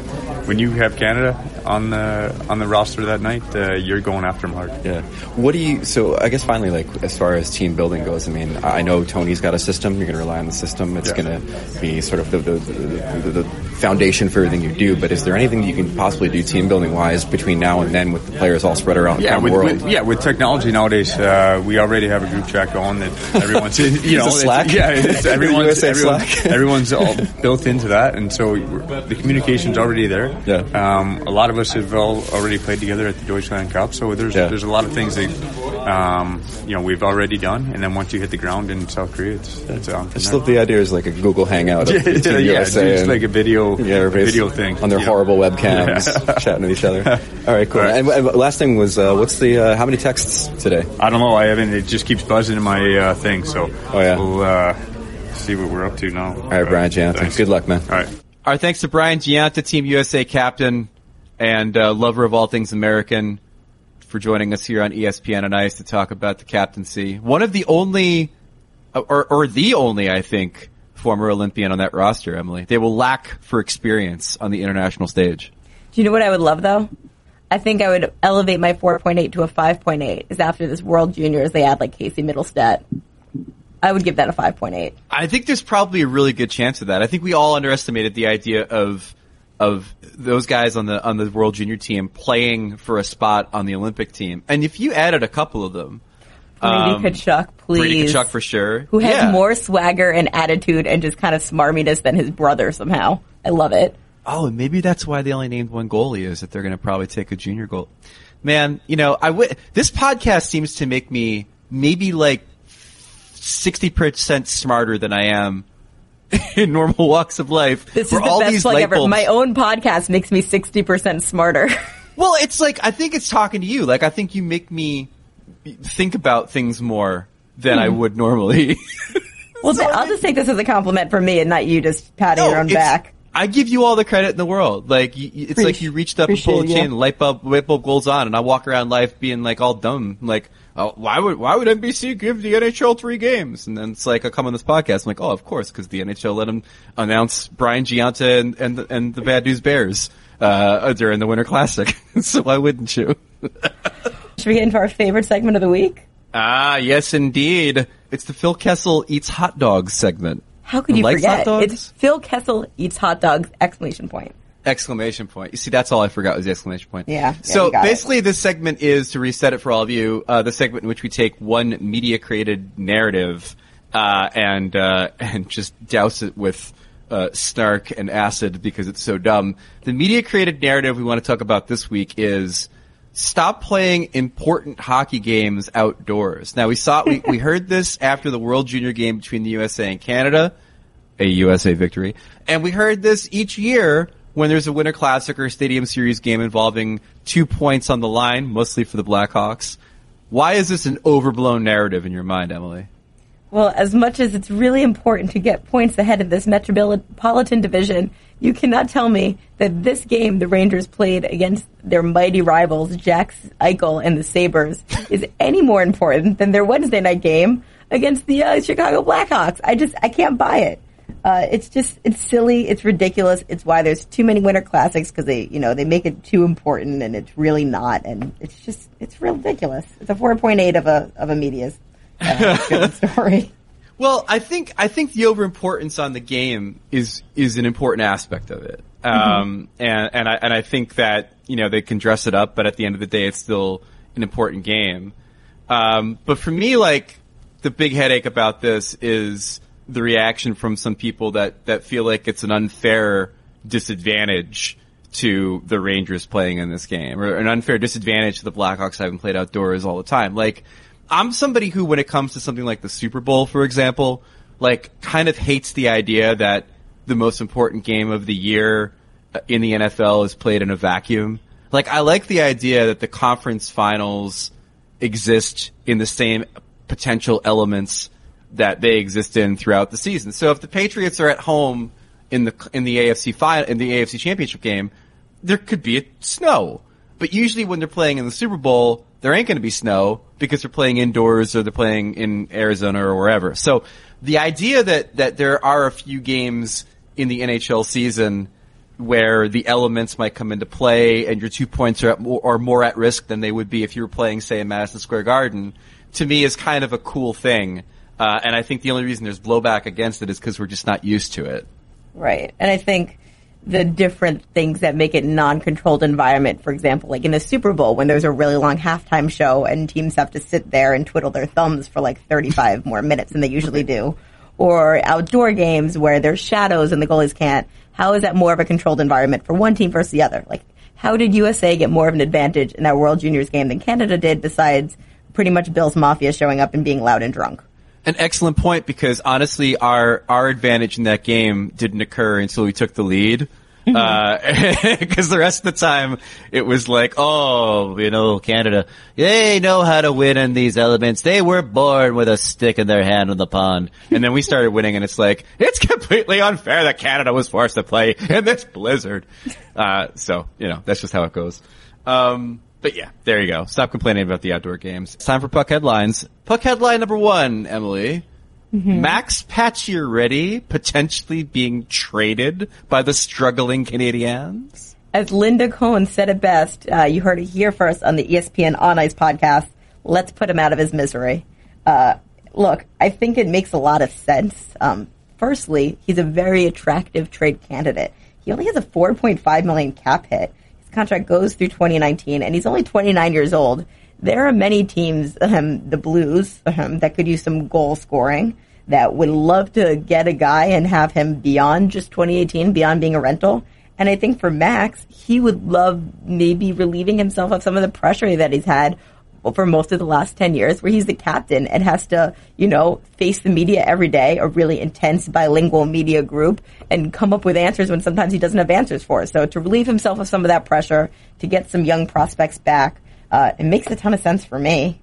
when you have Canada on the on the roster that night, uh, you're going after hard. Yeah. What do you? So I guess finally, like as far as team building goes, I mean, I know Tony's got a system. You're going to rely on the system. It's Yeah. going to be sort of the the, the, the the foundation for everything you do. But is there anything you can possibly do team building wise between now and then with the players all spread around Yeah, the with, world? with, yeah, with technology nowadays, uh, we already have a group chat going that everyone's in. You know, Slack? Yeah, it's everyone's everyone, Slack? everyone's all built into that, and so the communication's already there. Yeah. Um, a lot of us have all already played together at the Deutschland Cup, so there's Yeah. there's a lot of things that um, you know we've already done, and then once you hit the ground in South Korea, it's it's on. I From just there. love the idea is like a Google Hangout of Yeah, Team yeah, USA just like a video, yeah, everybody's video thing on their you know. horrible webcams, chatting with each other. All right, cool. All right. And, and last thing was, uh, what's the uh, how many texts today? I don't know. I haven't. It just keeps buzzing in my uh, thing. So Oh, yeah. we'll uh, see what we're up to now. All right, Brian Jansen. Good luck, man. All right. Our thanks to Brian Gionta, Team USA captain and uh, lover of all things American, for joining us here on ESPN on Ice to talk about the captaincy. One of the only, or, or the only, I think, former Olympian on that roster, Emily. They will lack for experience on the international stage. Do you know what I would love though? I think I would elevate my 4.8 to a 5.8. Is after this World Juniors they add like Casey Mittelstadt. I would give that a 5.8. I think there's probably a really good chance of that. I think we all underestimated the idea of of those guys on the on the World Junior team playing for a spot on the Olympic team. And if you added a couple of them, Brady um, Tkachuk, Brady. Tkachuk for sure, Who has Yeah. more swagger and attitude and just kind of smarminess than his brother somehow. I love it. Oh, and maybe that's why they only named one goalie is that they're going to probably take a junior goal. Man, you know, I w- this podcast seems to make me maybe like 60% smarter than I am in normal walks of life. This is the all best these plug light ever. bulbs. My own podcast makes me 60% smarter. Well, it's like I think it's talking to you. Like I think you make me think about things more than I Hmm. would normally. well, th- I'll just take this as a compliment for me and not you just patting your own back. I give you all the credit in the world. Like y- y- it's like you reached up and pulled a chain, you. light bulb, light bulb goes on, and I walk around life being like all dumb. Like, oh, why would why would NBC give the NHL three games? And then it's like I come on this podcast, I'm like, oh, of course, because the NHL let them announce Brian Gionta and and the, and the Bad News Bears uh, during the Winter Classic. so why wouldn't you? Should we get into our favorite segment of the week? Ah, yes, indeed. It's the Phil Kessel eats hot dogs segment. How could you forget? It's Phil Kessel eats hot dogs! Exclamation point. Exclamation point. You see, that's all I forgot was the exclamation point. Yeah, so got it. basically, this segment is to reset it for all of you. Uh, the segment in which we take one media created narrative uh, and uh, and just douse it with uh, snark and acid because it's so dumb. The media created narrative we want to talk about this week is stop playing important hockey games outdoors. Now we saw we, we heard this after the World Junior game between the USA and Canada a USA victory. And we heard this each year when there's a Winter Classic or Stadium Series game involving two points on the line, mostly for the Blackhawks. Why is this an overblown narrative in your mind, Emily? Well, as much as it's really important to get points ahead of this Metropolitan Division, you cannot tell me that this game the Rangers played against their mighty rivals, Jack Eichel and the Sabres, is any more important than their Wednesday night game against the uh, Chicago Blackhawks. I just, I can't buy it. Uh, it's just, it's silly, it's ridiculous. It's why there's too many Winter Classics because they, you know, they make it too important and it's really not. And it's just, it's ridiculous. It's a 4.8 of a, of a media's uh, story. Well, I think I think the overimportance on the game is is an important aspect of it, um, and and I and I think that you know they can dress it up, but at the end of the day, it's still an important game. Um, but for me, like the big headache about this is the reaction from some people that that feel like it's an unfair disadvantage to the Rangers playing in this game, or an unfair disadvantage to the Blackhawks having played outdoors all the time. Like, I'm somebody who, when it comes to something like the Super Bowl, for example, like kind of hates the idea that the most important game of the year in the NFL is played in a vacuum. Like, I like the idea that the conference finals exist in the same potential elements that they exist in throughout the season. So if the Patriots are at home in the in the AFC final in the AFC Championship game, there could be a snow. But usually when they're playing in the Super Bowl, there ain't going to be snow because they're playing indoors or they're playing in Arizona or wherever. So the idea that that there are a few games in the NHL season where the elements might come into play and your two points are, more, are more at risk than they would be if you were playing, say, in Madison Square Garden, to me is kind of a cool thing. Uh, and I think the only reason there's blowback against it is because we're just not used to it. Right. And I think the different things that make it non-controlled environment, for example, like in the Super Bowl when there's a really long halftime show and teams have to sit there and twiddle their thumbs for like 35 more minutes than they usually do, or outdoor games where there's shadows and the goalies can't. How is that more of a controlled environment for one team versus the other? Like, how did USA get more of an advantage in that World Juniors game than Canada did besides pretty much Bill's Mafia showing up and being loud and drunk? An excellent point because honestly, our our advantage in that game didn't occur until we took the lead. Because the rest of the time it was like, oh, you know, Canada, they know how to win in these elements. They were born with a stick in their hand in the pond. And then we started winning, and it's like it's completely unfair that Canada was forced to play in this blizzard. Uh, so you know, that's just how it goes. Um, but yeah, there you go. Stop complaining about the outdoor games. It's time for puck headlines. Puck headline number one, Emily. Max Pacioretty potentially being traded by the struggling Canadiens. As Linda Cohn said it best, uh, you heard it here first on the ESPN On Ice podcast. Let's put him out of his misery. Uh, look, I think it makes a lot of sense. Um, firstly, he's a very attractive trade candidate. He only has a 4.5 million cap hit. Contract goes through 2019, and he's only 29 years old. There are many teams, um, the Blues, um, that could use some goal scoring that would love to get a guy and have him beyond just 2018, beyond being a rental. And I think for Max, he would love maybe relieving himself of some of the pressure that he's had for most of the last 10 years where he's the captain and has to, you know, face the media every day, a really intense bilingual media group and come up with answers when sometimes he doesn't have answers for. It. So to relieve himself of some of that pressure, to get some young prospects back, uh, it makes a ton of sense for me.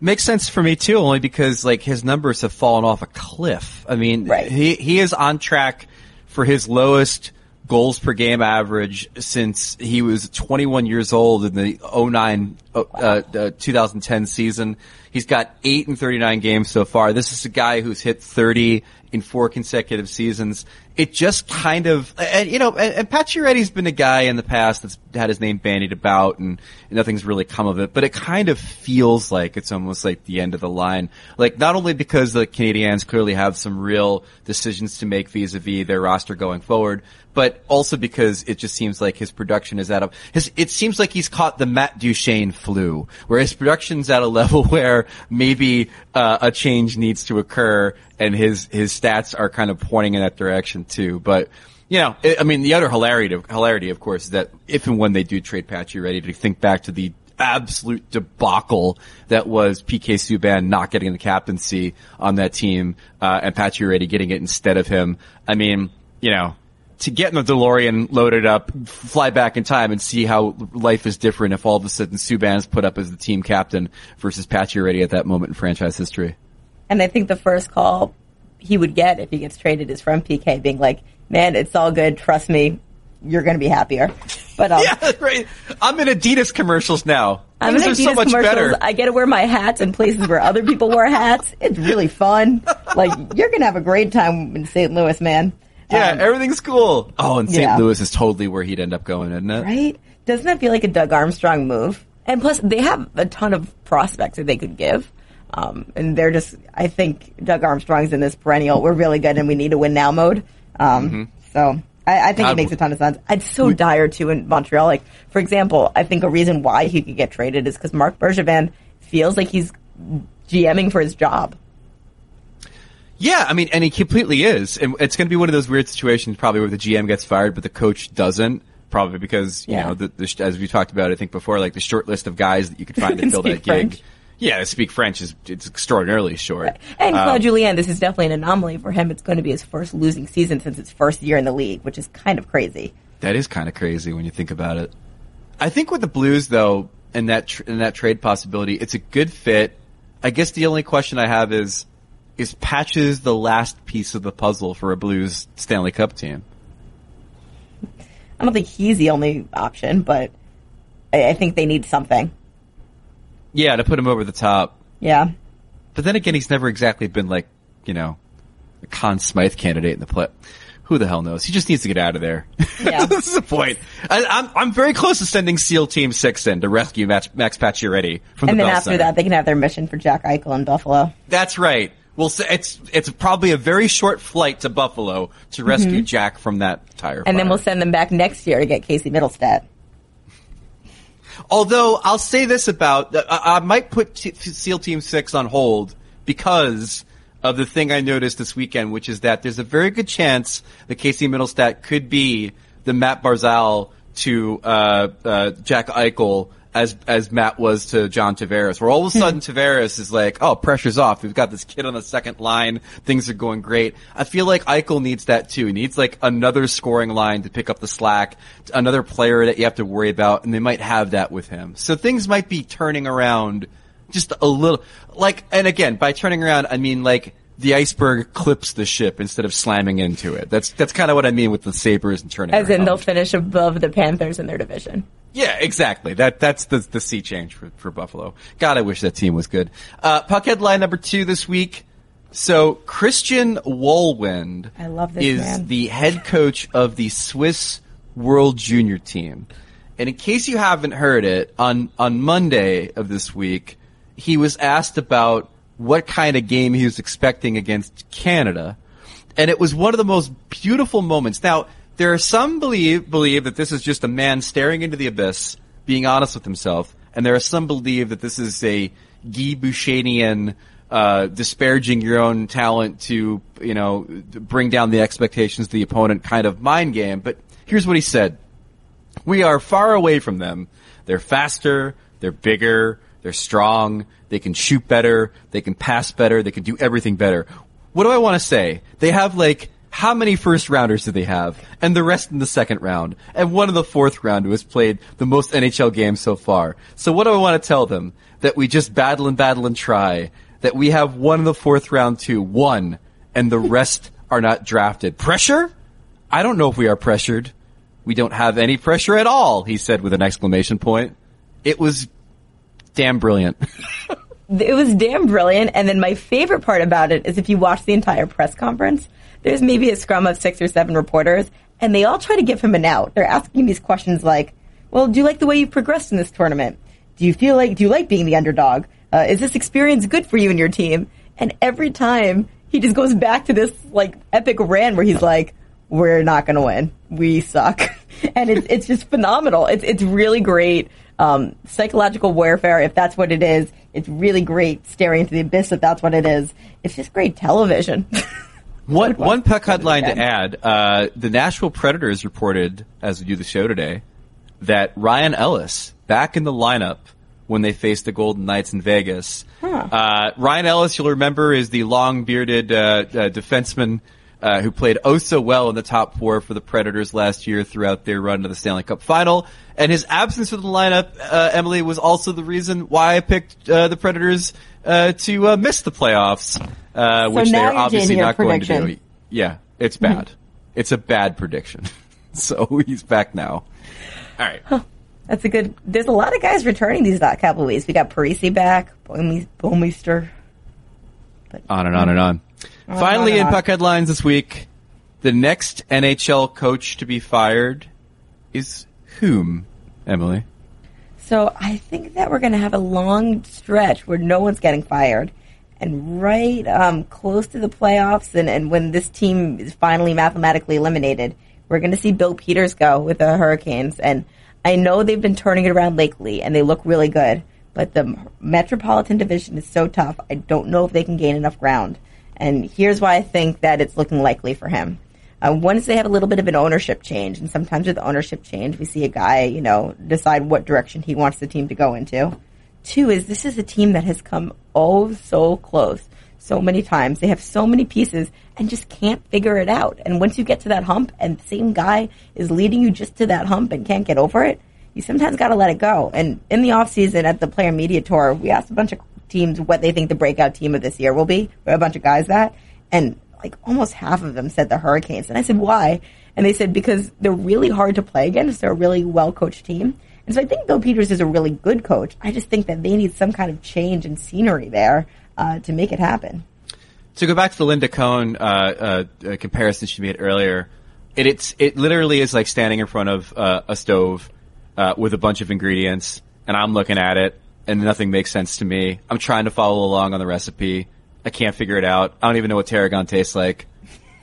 Makes sense for me too, only because like his numbers have fallen off a cliff. I mean, Right. he he is on track for his lowest goals per game average since he was 21 years old in the 09 uh, uh, 2010 season. He's got 8 and 39 games so far. This is a guy who's hit 30 in four consecutive seasons. It just kind of, and you know, and, and Pacioretty's been a guy in the past that's had his name bandied about and, and nothing's really come of it, but it kind of feels like it's almost like the end of the line. Like not only because the Canadiens clearly have some real decisions to make vis-a-vis their roster going forward, but also because it just seems like his production is at a, his, it seems like he's caught the Matt Duchene flu, where his production's at a level where maybe, uh, a change needs to occur and his, his stats are kind of pointing in that direction too. But, you know, it, I mean, the other hilarity, of, hilarity, of course, is that if and when they do trade Pacioretty to think back to the absolute debacle that was PK Subban not getting the captaincy on that team, uh, and Ready getting it instead of him. I mean, you know, to get in the DeLorean loaded up, fly back in time and see how life is different if all of a sudden Subban's put up as the team captain versus Pacioretty at that moment in franchise history. And I think the first call he would get if he gets traded is from PK being like, man, it's all good. Trust me. You're going to be happier. But, um, yeah, right. I'm in Adidas commercials now. I'm in Adidas so much commercials. better. I get to wear my hats in places where other people wear hats. It's really fun. Like, you're going to have a great time in St. Louis, man. Yeah, Um, everything's cool. Oh, and St. yeah. Louis is totally where he'd end up going, isn't it? Right? Doesn't that feel like a Doug Armstrong move? And plus, they have a ton of prospects that they could give. Um, and they're just, I think Doug Armstrong's in this perennial, we're really good and we need to win now mode. Um, so I, I think God, it makes a ton of sense. It's so dire too in Montreal. Like, for example, I think a reason why he could get traded is because Marc Bergevin feels like he's GMing for his job. Yeah, I mean, and he completely is. And it's going to be one of those weird situations probably where the GM gets fired, but the coach doesn't. Probably because, you Yeah. know, the, the, as we talked about, I think before, like the short list of guys that you could find to fill that speak gig. French. Yeah, to speak French is it's extraordinarily short. And Um, Claude Julien, this is definitely an anomaly for him. It's going to be his first losing season since his first year in the league, which is kind of crazy. That is kind of crazy when you think about it. I think with the Blues though, and that tr- and that trade possibility, it's a good fit. I guess the only question I have is, is Patches the last piece of the puzzle for a Blues Stanley Cup team? I don't think he's the only option, but I, I think they need something. Yeah, to put him over the top. Yeah. But then again, he's never exactly been like, you know, a Conn Smythe candidate in the play. Who the hell knows? He just needs to get out of there. Yeah. this is the point. I, I'm I'm very close to sending SEAL Team Six in to rescue Max, Max Pacioretty from And the And then Bell after Center. that, they can have their mission for Jack Eichel in Buffalo. That's right. Well, it's it's probably a very short flight to Buffalo to rescue Jack from that tire. Mm-hmm. And then we'll send them back next year to get Casey Mittelstadt. Although I'll say this about, I, I might put T- SEAL Team 6 on hold because of the thing I noticed this weekend, which is that there's a very good chance that Casey Mittelstadt could be the Matt Barzal to uh, uh, Jack Eichel as as Matt was to John Tavares, where all of a sudden hmm. Tavares is like, oh, pressure's off. We've got this kid on the second line. Things are going great. I feel like Eichel needs that too. He needs like another scoring line to pick up the slack, another player that you have to worry about, and they might have that with him. So things might be turning around just a little. Like, and again, by turning around, I mean like the iceberg clips the ship instead of slamming into it. That's that's kind of what I mean with the Sabres and turning. As in, they'll finish above the Panthers in their division. Yeah, exactly. That that's the the sea change for, for Buffalo. God, I wish that team was good. Uh, puck headline number two this week. So Christian Wohlwend I love this is man. the head coach of the Swiss World Junior team. And in case you haven't heard it, on on Monday of this week, he was asked about what kind of game he was expecting against Canada and it was one of the most beautiful moments. Now, there are some believe believe that this is just a man staring into the abyss, being honest with himself, and there are some believe that this is a Guy Bouchanian uh, disparaging your own talent to you know bring down the expectations of the opponent kind of mind game. But here's what he said: We are far away from them. They're faster. They're bigger. They're strong. They can shoot better. They can pass better. They can do everything better. What do I want to say? They have like, how many first rounders do they have? And the rest in the second round. And one in the fourth round who has played the most NHL games so far. So what do I want to tell them? That we just battle and battle and try. That we have one in the fourth round too. One. And the rest are not drafted. Pressure? I don't know if we are pressured. We don't have any pressure at all, he said with an exclamation point. It was damn brilliant. it was damn brilliant. And then my favorite part about it is if you watch the entire press conference, there's maybe a scrum of six or seven reporters, and they all try to give him an out. They're asking these questions like, "Well, do you like the way you've progressed in this tournament? Do you feel like do you like being the underdog? Uh, is this experience good for you and your team?" And every time he just goes back to this like epic rant where he's like, "We're not going to win. We suck," and it's it's just phenomenal. It's it's really great. Um, psychological warfare, if that's what it is, it's really great staring into the abyss if that's what it is. It's just great television. One one puck headline to add: uh, the Nashville Predators reported, as we do the show today, that Ryan Ellis back in the lineup when they faced the Golden Knights in Vegas. Huh. Uh, Ryan Ellis, you'll remember, is the long bearded uh, uh, defenseman. Uh, who played oh so well in the top four for the Predators last year throughout their run to the Stanley Cup final. And his absence from the lineup, uh, Emily, was also the reason why I picked uh, the Predators uh, to uh, miss the playoffs, uh, which they're obviously changing your not going to do. Yeah, it's bad. it's a bad prediction. so he's back now. All right. That's a good. There's a lot of guys returning these last couple of weeks. We got Parise back, Bomi- Bouwmeester. On and on and on. Finally, in puck headlines this week, the next NHL coach to be fired is whom, Emily? So I think that we're going to have a long stretch where no one's getting fired. And right um, close to the playoffs, and, and when this team is finally mathematically eliminated, we're going to see Bill Peters go with the Hurricanes. And I know they've been turning it around lately, and they look really good. But the Metropolitan Division is so tough. I don't know if they can gain enough ground. And here's why I think that it's looking likely for him. Uh, once they have a little bit of an ownership change, and sometimes with ownership change, we see a guy, you know, decide what direction he wants the team to go into. Two is this is a team that has come oh so close so many times. They have so many pieces and just can't figure it out. And once you get to that hump and the same guy is leading you just to that hump and can't get over it, you sometimes got to let it go. And in the off season at the player media tour, we asked a bunch of teams what they think the breakout team of this year will be. We had a bunch of guys that, and like almost half of them said the Hurricanes. And I said, why? And they said because they're really hard to play against. They're a really well coached team. And so I think Bill Peters is a really good coach. I just think that they need some kind of change in scenery there uh, to make it happen. To go back to the Linda Cohn uh, uh, uh, comparison she made earlier, it, it's it literally is like standing in front of uh, a stove uh, with a bunch of ingredients, and I'm looking at it, and nothing makes sense to me. I'm trying to follow along on the recipe. I can't figure it out. I don't even know what tarragon tastes like,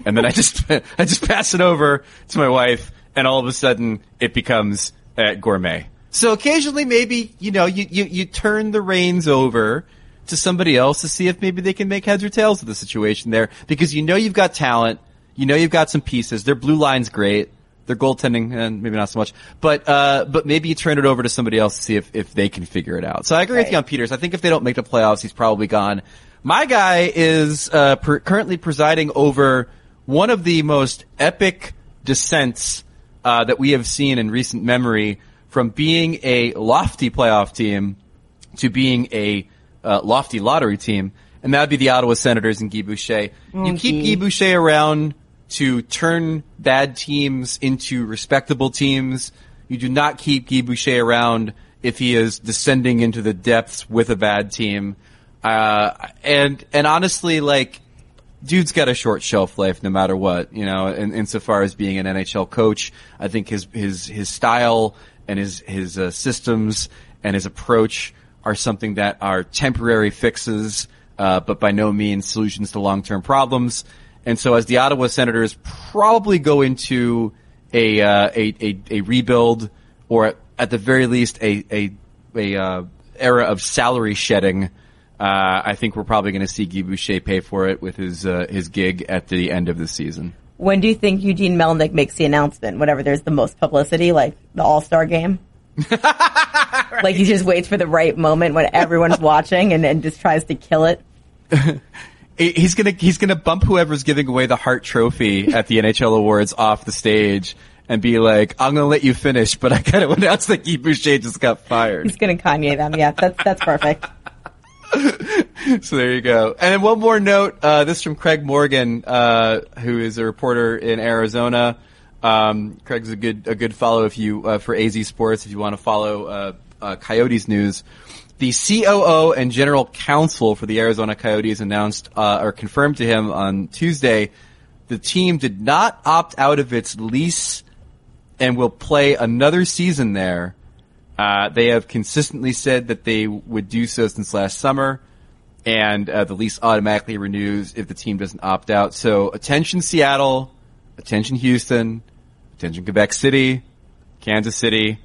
and then I just I just pass it over to my wife, and all of a sudden it becomes uh, gourmet. So occasionally, maybe you know, you, you you turn the reins over to somebody else to see if maybe they can make heads or tails of the situation there, because you know you've got talent, you know you've got some pieces. Their blue line's great. Their goaltending, and maybe not so much, but uh, but maybe you turn it over to somebody else to see if, if they can figure it out. So I agree with you on Peters. I think if they don't make the playoffs, he's probably gone. My guy is uh, per- currently presiding over one of the most epic descents uh, that we have seen in recent memory, from being a lofty playoff team to being a uh, lofty lottery team, and that would be the Ottawa Senators and Guy Boucher. you keep Guy Boucher around to turn bad teams into respectable teams. You do not keep Guy Boucher around if he is descending into the depths with a bad team. Uh, and and honestly, like dude's got a short shelf life no matter what, you know, in, insofar as being an NHL coach. I think his, his, his style and his, his uh, systems and his approach are something that are temporary fixes, uh, but by no means solutions to long-term problems. And so as the Ottawa Senators probably go into a, uh, a, a, a rebuild or at, the very least a, a, a, uh, era of salary shedding, uh, I think we're probably going to see Guy Boucher pay for it with his uh, his gig at the end of the season. When do you think Eugene Melnyk makes the announcement? Whenever there's the most publicity, like the All Star game? Like he just waits for the right moment when everyone's watching and, and just tries to kill it. He- He's gonna he's gonna bump whoever's giving away the Hart Trophy at the NHL Awards off the stage and be like, "I'm gonna let you finish, but I gotta announce that Guy Boucher just got fired." He's gonna Kanye them. Yeah, that's that's perfect. so there you go. And then one more note. Uh, this from Craig Morgan, uh, who is a reporter in Arizona. Um, Craig's a good a good follow if you uh, for AZ Sports if you want to follow uh, uh, Coyotes news. The COO and general counsel for the Arizona Coyotes announced uh, or confirmed to him on Tuesday the team did not opt out of its lease and will play another season there. Uh, they have consistently said that they would do so since last summer, and uh, the lease automatically renews if the team doesn't opt out. So attention Seattle, attention Houston, attention Quebec City, Kansas City,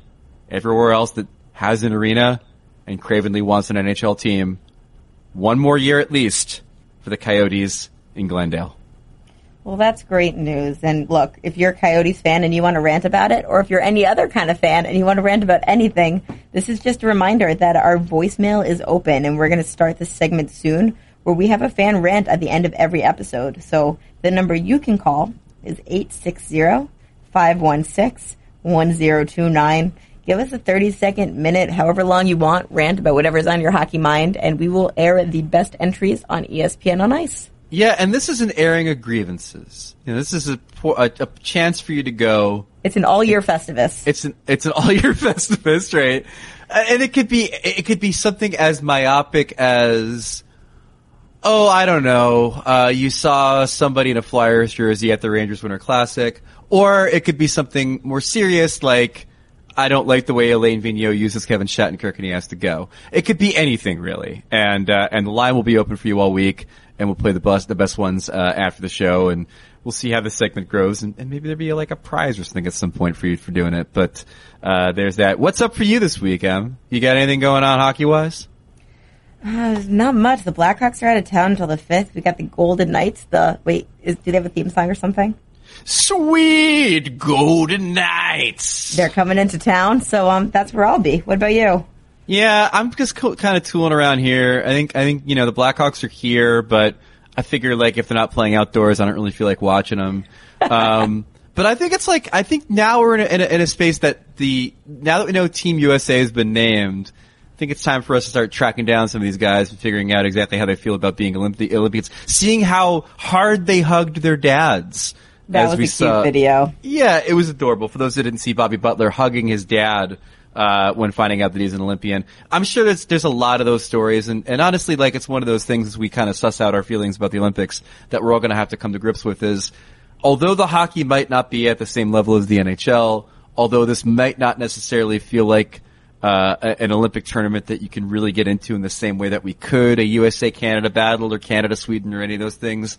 everywhere else that has an arena and cravenly wants an NHL team. One more year at least for the Coyotes in Glendale. Well, that's great news. And look, if you're a Coyotes fan and you want to rant about it, or if you're any other kind of fan and you want to rant about anything, this is just a reminder that our voicemail is open and we're going to start this segment soon where we have a fan rant at the end of every episode. So the number you can call is 860 516 1029. Give us a 30 second minute, however long you want, rant about whatever's on your hockey mind, and we will air the best entries on ESPN on Ice. Yeah, and this is an airing of grievances. You know, this is a, a, a chance for you to go. It's an all year Festivus. It's an it's an all year Festivus, right? Uh, And it could be it could be something as myopic as, oh, I don't know, uh, you saw somebody in a Flyers jersey at the Rangers Winter Classic, or it could be something more serious like. I don't like the way Alain Vigneault uses Kevin Shattenkirk and he has to go. It could be anything really, and uh, and the line will be open for you all week, and we'll play the best the best ones uh, after the show, and we'll see how the segment grows, and, and maybe there'll be like a prize or something at some point for you for doing it. But uh, there's that. What's up for you this week, Em? You got anything going on hockey wise? Uh, not much. The Blackhawks are out of town until the 5th. We got the Golden Knights. The Wait, is, do they have a theme song or something? Sweet Golden Knights. They're coming into town, so um, that's where I'll be. What about you? Yeah, I'm just co- kind of tooling around here. I think I think you know the Blackhawks are here, but I figure like if they're not playing outdoors, I don't really feel like watching them. Um, but I think it's like I think now we're in a, in a, in a space that the now that we know Team USA has been named. I think it's time for us to start tracking down some of these guys and figuring out exactly how they feel about being Olymp- Olympians, seeing how hard they hugged their dads. That as was we a cute saw. video. Yeah, it was adorable. For those that didn't see Bobby Butler hugging his dad uh, when finding out that he's an Olympian, I'm sure there's there's a lot of those stories, and, and honestly, like it's one of those things as we kind of suss out our feelings about the Olympics that we're all going to have to come to grips with. Is although the hockey might not be at the same level as the NHL, although this might not necessarily feel like uh, an Olympic tournament that you can really get into in the same way that we could a USA Canada battle or Canada Sweden or any of those things.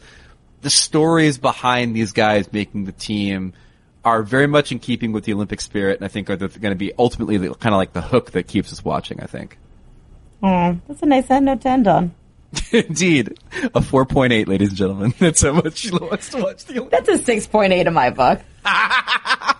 The stories behind these guys making the team are very much in keeping with the Olympic spirit, and I think are going to be ultimately kind of like the hook that keeps us watching. I think. Oh, that's a nice end note to end on. Indeed, a four point eight, ladies and gentlemen. That's how much she wants to watch the Olympics. That's a 6.8 in my book.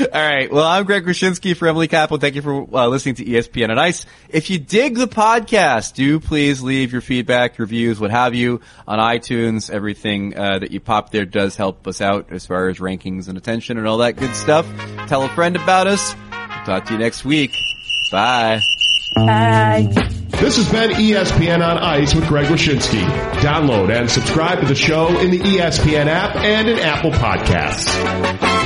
All right. Well, I'm Greg Wyshynski for Emily Kaplan. Thank you for uh, listening to ESPN on Ice. If you dig the podcast, do please leave your feedback, reviews, what have you, on iTunes. Everything uh, that you pop there does help us out as far as rankings and attention and all that good stuff. Tell a friend about us. We'll talk to you next week. Bye. Bye. This has been ESPN on Ice with Greg Wyshynski. Download and subscribe to the show in the ESPN app and in Apple Podcasts.